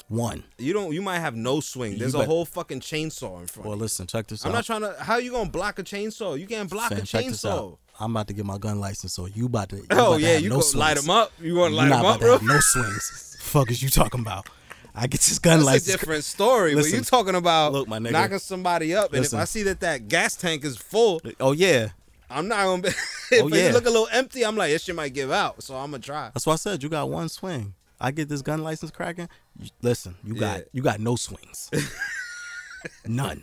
Speaker 1: One.
Speaker 2: You don't. You might have no swing. There's a
Speaker 1: bet-
Speaker 2: whole fucking chainsaw in front.
Speaker 1: Well,
Speaker 2: you.
Speaker 1: listen, check this
Speaker 2: I'm
Speaker 1: out.
Speaker 2: not trying to. How you gonna block a chainsaw? You can't block
Speaker 1: Fam,
Speaker 2: a
Speaker 1: check this out.
Speaker 2: chainsaw.
Speaker 1: I'm about to get my gun license, so you about to. You
Speaker 2: Oh
Speaker 1: about
Speaker 2: yeah,
Speaker 1: have
Speaker 2: you
Speaker 1: no
Speaker 2: go light them up. You want to light them up, bro?
Speaker 1: no swings. Fuck is you talking about? I get this gun
Speaker 2: That's
Speaker 1: license.
Speaker 2: a different story.
Speaker 1: Listen,
Speaker 2: but you talking about
Speaker 1: look, my nigga.
Speaker 2: knocking somebody up, and
Speaker 1: Listen.
Speaker 2: if I see that that gas tank is full,
Speaker 1: Oh yeah,
Speaker 2: I'm not gonna. Be, if
Speaker 1: Oh,
Speaker 2: it
Speaker 1: yeah.
Speaker 2: look a little empty, I'm like, this shit might give out. So I'm gonna try.
Speaker 1: that's why I said you got one swing. I get this gun license cracking. You, listen, you got
Speaker 2: Yeah.
Speaker 1: you got no swings. None.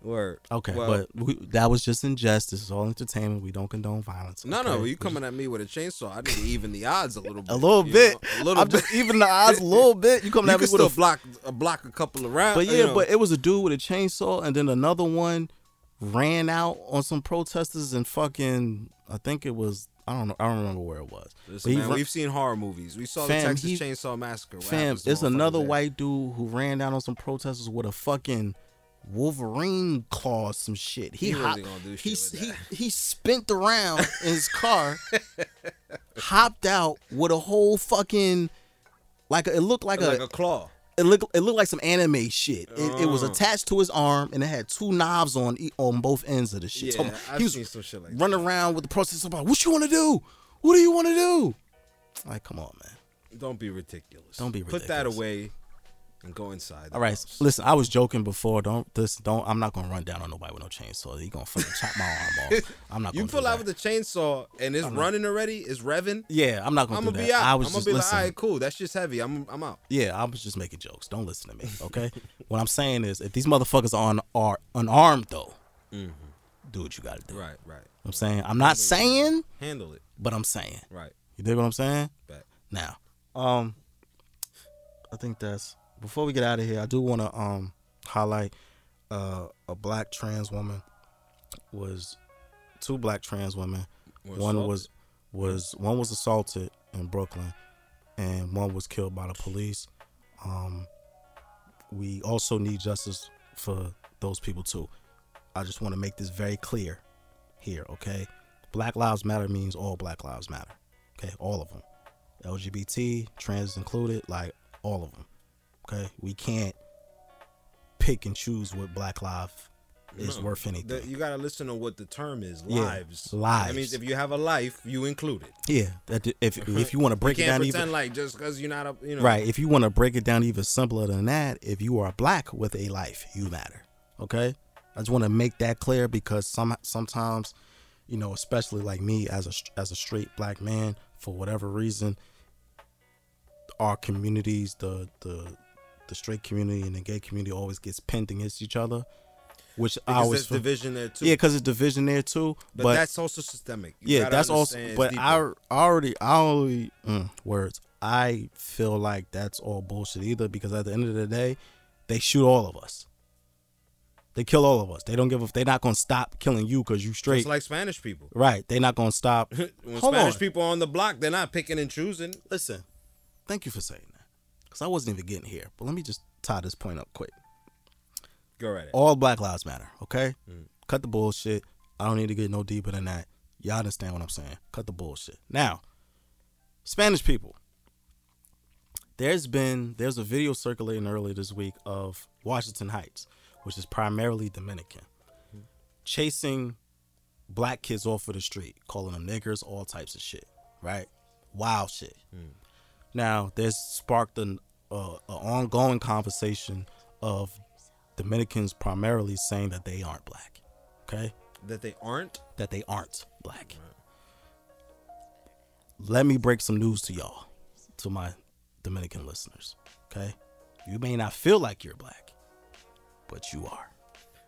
Speaker 2: Word.
Speaker 1: Okay,
Speaker 2: Well,
Speaker 1: but we, that was just in jest. This is all entertainment. We don't condone violence.
Speaker 2: No,
Speaker 1: okay?
Speaker 2: no, you coming at me with a chainsaw? I need to even the odds a little bit.
Speaker 1: a little bit.
Speaker 2: know? a little
Speaker 1: I'm
Speaker 2: bit.
Speaker 1: just even the odds a little bit. You coming
Speaker 2: you
Speaker 1: at me with a
Speaker 2: block uh, block a couple of rounds.
Speaker 1: But
Speaker 2: you
Speaker 1: yeah,
Speaker 2: know.
Speaker 1: but it was a dude with a chainsaw, and then another one ran out on some protesters and fucking. I think it was. I don't know. I don't remember where it was.
Speaker 2: Listen, man,
Speaker 1: ran-
Speaker 2: we've seen horror movies. We saw
Speaker 1: Fam,
Speaker 2: the Texas
Speaker 1: he-
Speaker 2: Chainsaw Massacre.
Speaker 1: Fam, it's another white dude who ran down on some protesters with a fucking Wolverine claw, some shit. He
Speaker 2: He
Speaker 1: hopped,
Speaker 2: gonna do
Speaker 1: he
Speaker 2: shit with
Speaker 1: he he spent around in his car, hopped out with a whole fucking like it looked like,
Speaker 2: like
Speaker 1: a,
Speaker 2: a claw.
Speaker 1: It looked it looked like some anime shit. It, it was
Speaker 2: Uh.
Speaker 1: attached to his arm and it had two knobs on on both ends of the shit.
Speaker 2: Yeah,
Speaker 1: So he was
Speaker 2: seen some shit like that.
Speaker 1: running around with the protesters about what you want to do? What do you want to do? Like, come on, man.
Speaker 2: Don't be ridiculous.
Speaker 1: Don't be ridiculous.
Speaker 2: Put that away and go inside.
Speaker 1: All right,
Speaker 2: house.
Speaker 1: listen. I was joking before. Don't this. Don't. I'm not gonna run down on nobody with no chainsaw. He gonna fucking chop my arm off. I'm not.
Speaker 2: You
Speaker 1: gonna
Speaker 2: pull out
Speaker 1: that.
Speaker 2: with the chainsaw and it's running already. It's revving.
Speaker 1: Yeah, I'm not gonna
Speaker 2: I'm gonna
Speaker 1: that.
Speaker 2: be out.
Speaker 1: I
Speaker 2: I'm
Speaker 1: was
Speaker 2: gonna
Speaker 1: just
Speaker 2: be like,
Speaker 1: listening.
Speaker 2: all right, cool. That's just heavy. I'm I'm out.
Speaker 1: Yeah, I was just making jokes. Don't listen to me, okay? what I'm saying is, if these motherfuckers are, un- are unarmed though, do what you gotta do.
Speaker 2: Mm-hmm. Right, right.
Speaker 1: I'm saying I'm not saying,
Speaker 2: Handle it.
Speaker 1: but I'm saying.
Speaker 2: Right.
Speaker 1: You dig what I'm saying?
Speaker 2: Bet.
Speaker 1: Now, um, I think that's before we get out of here. I do want to um highlight uh, a black trans woman was two black trans women.
Speaker 2: Was
Speaker 1: one
Speaker 2: assaulted?
Speaker 1: was was one was assaulted in Brooklyn, and one was killed by the police. Um, we also need justice for those people too. I just want to make this very clear here, okay? Black Lives Matter means all Black Lives Matter, okay? All of them, LGBT, trans included, like all of them, okay? We can't pick and choose what Black Life is
Speaker 2: No,
Speaker 1: worth anything.
Speaker 2: you gotta listen to what the term is.
Speaker 1: Yeah,
Speaker 2: Lives.
Speaker 1: lives.
Speaker 2: That means if you have a life, you include it.
Speaker 1: yeah, that, if if you want to break
Speaker 2: you
Speaker 1: it down even
Speaker 2: like just because you're not a you know
Speaker 1: right, if you want to break it down even simpler than that, if you are black with a life, you matter. Okay, I just want to make that clear because some sometimes, you know, especially like me as a as a straight black man, for whatever reason, our communities, the the the straight community and the gay community, always gets pinned against each other, which I
Speaker 2: Because
Speaker 1: always
Speaker 2: there's
Speaker 1: feel-
Speaker 2: division there too.
Speaker 1: yeah, because it's division there too.
Speaker 2: but,
Speaker 1: but
Speaker 2: that's also systemic. You
Speaker 1: yeah, that's also. But. I I already, I already mm, words. I feel like that's all bullshit either because at the end of the day, they shoot all of us. They kill all of us. They don't give a. They're not gonna stop killing you because you straight.
Speaker 2: It's like Spanish people.
Speaker 1: right. They're not gonna stop.
Speaker 2: when
Speaker 1: Hold
Speaker 2: Spanish
Speaker 1: on.
Speaker 2: people are on the block, they're not picking and choosing.
Speaker 1: Listen, thank you for saying that because I wasn't even getting here. But let me just tie this point up quick.
Speaker 2: Go right.
Speaker 1: All Black Lives Matter. Okay,
Speaker 2: Mm.
Speaker 1: cut the bullshit. I don't need to get no deeper than that. Y'all understand what I'm saying? Cut the bullshit. Now, Spanish people. There's been there's a video circulating earlier this week of Washington Heights, which is primarily Dominican, chasing black kids off of the street, calling them niggers, all types of shit. right? Wild shit. Now, there's sparked an uh, a ongoing conversation of Dominicans primarily saying that they aren't black. Okay,
Speaker 2: That they aren't.
Speaker 1: that they aren't black. Let me break some news to y'all, to my Dominican listeners. Okay, you may not feel like you're black, but you are.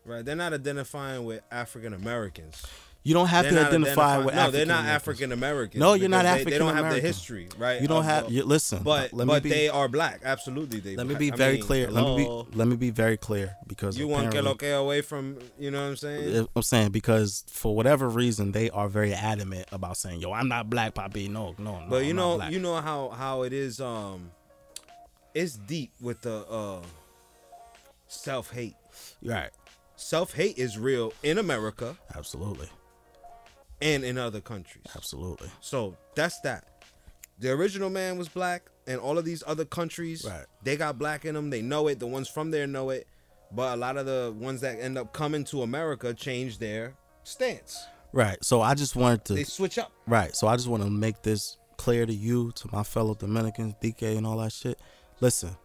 Speaker 2: Right. They're not identifying with African Americans.
Speaker 1: You don't have
Speaker 2: They're
Speaker 1: to identify with
Speaker 2: No, they're not. African Americans.
Speaker 1: No, you're not
Speaker 2: African. they- They don't have the history, right?
Speaker 1: You don't have.
Speaker 2: the-
Speaker 1: You, listen,
Speaker 2: But but
Speaker 1: be,
Speaker 2: they are black. Absolutely, they.
Speaker 1: Let me be
Speaker 2: I
Speaker 1: very
Speaker 2: mean,
Speaker 1: clear.
Speaker 2: hello.
Speaker 1: Let me be. Let me be very clear because
Speaker 2: You want que lo
Speaker 1: apparently-
Speaker 2: away from? You know what I'm saying?
Speaker 1: I'm saying because for whatever reason they are very adamant about saying, "Yo, I'm not black, Poppy." No, no, no.
Speaker 2: But you
Speaker 1: I'm
Speaker 2: know, you know how how it is. Um, it's deep with the uh self hate.
Speaker 1: right?
Speaker 2: Self hate is real in America
Speaker 1: Absolutely,
Speaker 2: and in other countries.
Speaker 1: absolutely.
Speaker 2: So that's that. The original man was black, and all of these other countries,
Speaker 1: Right.
Speaker 2: they got black in them. They know it. The ones from there know it. But a lot of the ones that end up coming to America change their stance.
Speaker 1: Right. So I just wanted to.
Speaker 2: They switch up.
Speaker 1: Right. So I just want to make this clear to you, to my fellow Dominicans, DK, and all that shit. Listen,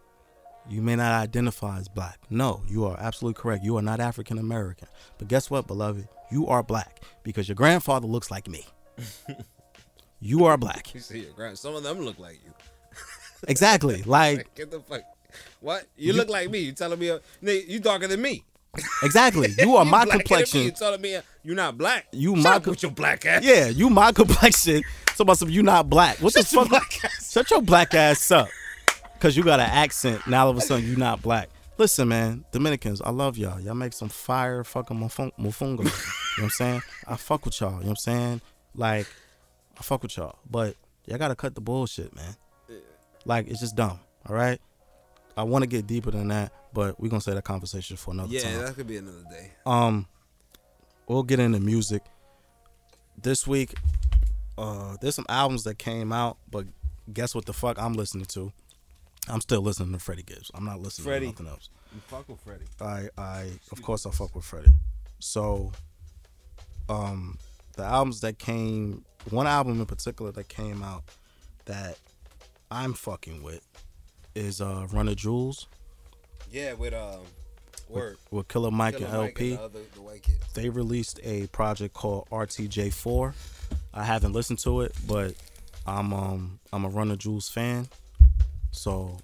Speaker 1: you may not identify as black. No, you are absolutely correct. You are not African American. But guess what, beloved? You are black because your grandfather looks like me. you are black.
Speaker 2: You see your grand. Some of them look like you.
Speaker 1: Exactly. Like
Speaker 2: Get the fuck. What? You,
Speaker 1: You-
Speaker 2: look like me. You telling me? Uh, nigga, you darker than me.
Speaker 1: exactly. You are my
Speaker 2: than me.
Speaker 1: complexion.
Speaker 2: You telling me uh, you're not black?
Speaker 1: You
Speaker 2: Shut
Speaker 1: my com-
Speaker 2: with your black ass.
Speaker 1: Yeah, you my complexion. So about some you not black. What
Speaker 2: Shut
Speaker 1: the fuck?
Speaker 2: black ass
Speaker 1: Shut your black ass up. Cause you got an accent. Now all of a sudden you not black. Listen, man, Dominicans, I love y'all. Y'all make some fire fucking mofongo. you know what I'm saying? I fuck with y'all. You know what I'm saying? Like, I fuck with y'all. But y'all gotta cut the bullshit, man. Like, it's just dumb. All right? I want to get deeper than that, but we're gonna say that conversation for another
Speaker 2: Yeah,
Speaker 1: time.
Speaker 2: that could be another day.
Speaker 1: Um, we'll get into music. This week, uh, there's some albums that came out, but guess what the fuck I'm listening to? I'm still listening to Freddie Gibbs. I'm not listening
Speaker 2: Freddie.
Speaker 1: to nothing else.
Speaker 2: You fuck with Freddie.
Speaker 1: I, I, of course, I fuck with Freddie. So, um, the albums that came, one album in particular that came out that I'm fucking with is uh, Run the Jewels
Speaker 2: Yeah, with um, word.
Speaker 1: with Killer Mike
Speaker 2: Killer
Speaker 1: and
Speaker 2: Mike
Speaker 1: El-P.
Speaker 2: the, other, the
Speaker 1: they released a project called RTJ4. I haven't listened to it, but I'm um I'm a Run the Jewels fan, so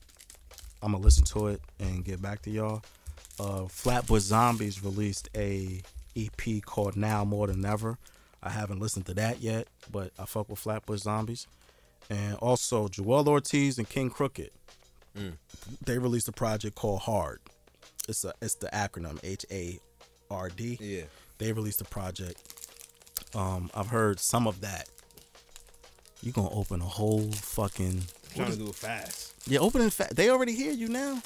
Speaker 1: I'm gonna listen to it and get back to y'all. Uh, Flatbush Zombies released a EP called Now More Than Ever. I haven't listened to that yet, but I fuck with Flatbush Zombies. And also Joell Ortiz and KXNG Crooked. They released a project called Hard. It's a it's the acronym H A R D
Speaker 2: Yeah.
Speaker 1: they released a project. Um, I've heard some of that. You gonna open a whole fucking
Speaker 2: Trying to do it fast.
Speaker 1: yeah, opening fast. They already hear you now.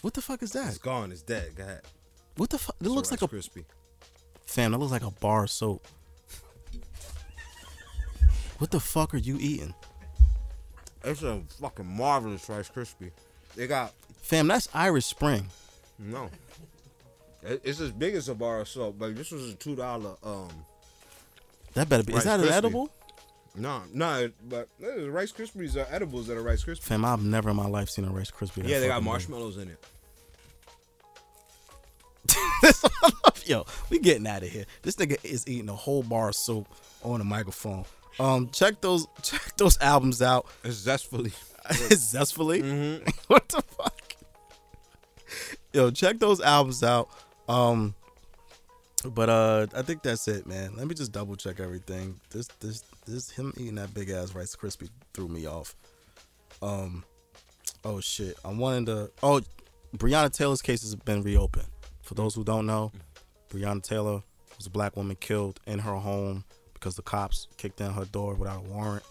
Speaker 1: What the fuck is that?
Speaker 2: It's gone. It's dead. Go ahead.
Speaker 1: What the fuck? It looks like a
Speaker 2: crispy.
Speaker 1: fam. That looks like a bar of soap. What the fuck are you eating,
Speaker 2: It's a fucking marvelous Rice Krispie. They got
Speaker 1: fam? That's Irish Spring.
Speaker 2: no. It's as big as a bar of soap, but this was a two dollar. Um,
Speaker 1: That better be.
Speaker 2: Rice
Speaker 1: is that an edible?
Speaker 2: No, no, but uh, Rice Krispies are edibles that are Rice Krispies.
Speaker 1: Fam, I've never in my life seen a Rice Krispie.
Speaker 2: Yeah, they got marshmallows in it.
Speaker 1: Yo, we getting out of here. This nigga is eating a whole bar of soap on the microphone. Um, check those check those albums out.
Speaker 2: It's zestfully.
Speaker 1: Zestfully.
Speaker 2: Mm-hmm.
Speaker 1: what the fuck? Yo, check those albums out. Um, but uh, I think that's it, man. Let me just double check everything. This this this him eating that big ass Rice Krispie threw me off. Um, oh shit, I wanted to. Oh, Breonna Taylor's case has been reopened. For those who don't know, Breonna Taylor was a black woman killed in her home because the cops kicked in her door without a warrant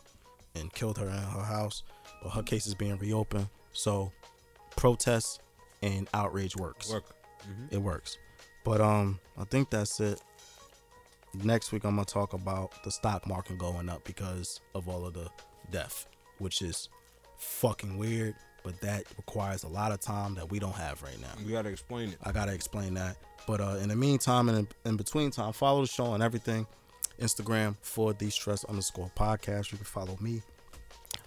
Speaker 1: and killed her in her house. But her case is being reopened, so protests and outrage works.
Speaker 2: Work.
Speaker 1: It works. But um, I think that's it. Next week I'm gonna talk about the stock market going up because of all of the death, which is fucking weird. But that requires a lot of time that we don't have right now.
Speaker 2: We gotta explain it.
Speaker 1: I gotta explain that. But uh, in the meantime and in, in between time, follow the show and everything. Instagram for the stress underscore podcast. You can follow me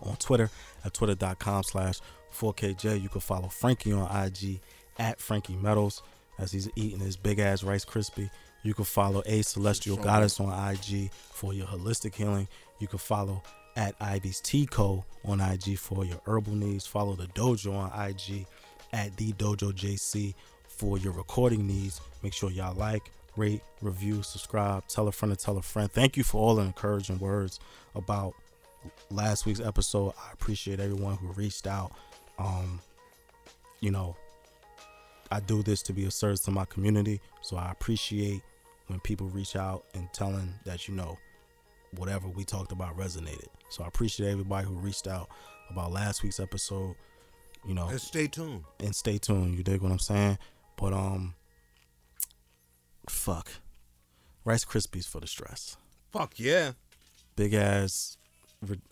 Speaker 1: on Twitter at twitter.com slash 4KJ. You can follow Frankie on IG at Frankie Metals as he's eating his big ass Rice Krispie. You can follow A Celestial Goddess on IG for your holistic healing. You can follow at Ivy's Tea Co on IG for your herbal needs. Follow the dojo on IG at the Dojo JC for your recording needs. Make sure y'all like, rate, review, subscribe, tell a friend to tell a friend. Thank you for all the encouraging words about last week's episode. I appreciate everyone who reached out. Um, you know, I do this to be a service to my community, so I appreciate when people reach out and telling that you know whatever we talked about resonated. So I appreciate everybody who reached out about last week's episode. You know,
Speaker 2: And stay tuned.
Speaker 1: and stay tuned. You dig what I'm saying? But um, fuck, Rice Krispies for the stress.
Speaker 2: Fuck yeah.
Speaker 1: Big ass,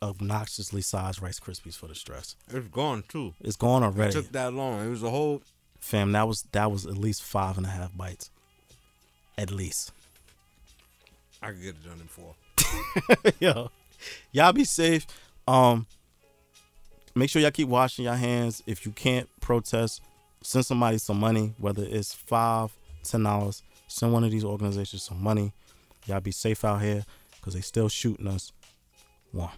Speaker 1: obnoxiously sized Rice Krispies for the stress.
Speaker 2: It's gone too.
Speaker 1: It's gone already.
Speaker 2: It
Speaker 1: already,
Speaker 2: took that long. It was a whole.
Speaker 1: Fam. That was that was at least five and a half bites, at least.
Speaker 2: I could get it done in four.
Speaker 1: Yo, y'all be safe. Um, make sure y'all keep washing your hands. If you can't protest, send somebody some money, whether it's five, ten dollars. Send one of these organizations some money. Y'all be safe out here because they still shooting us. One.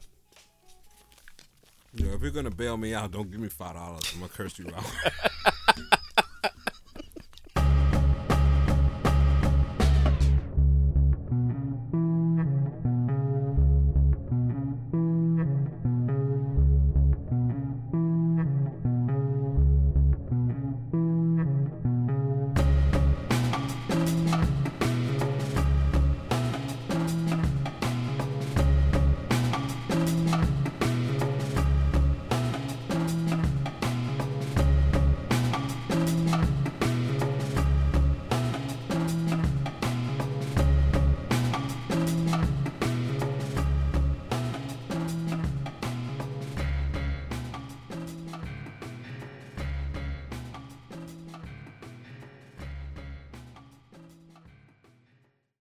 Speaker 2: Yo, if you're gonna bail me out, don't give me five dollars. I'm gonna curse you out.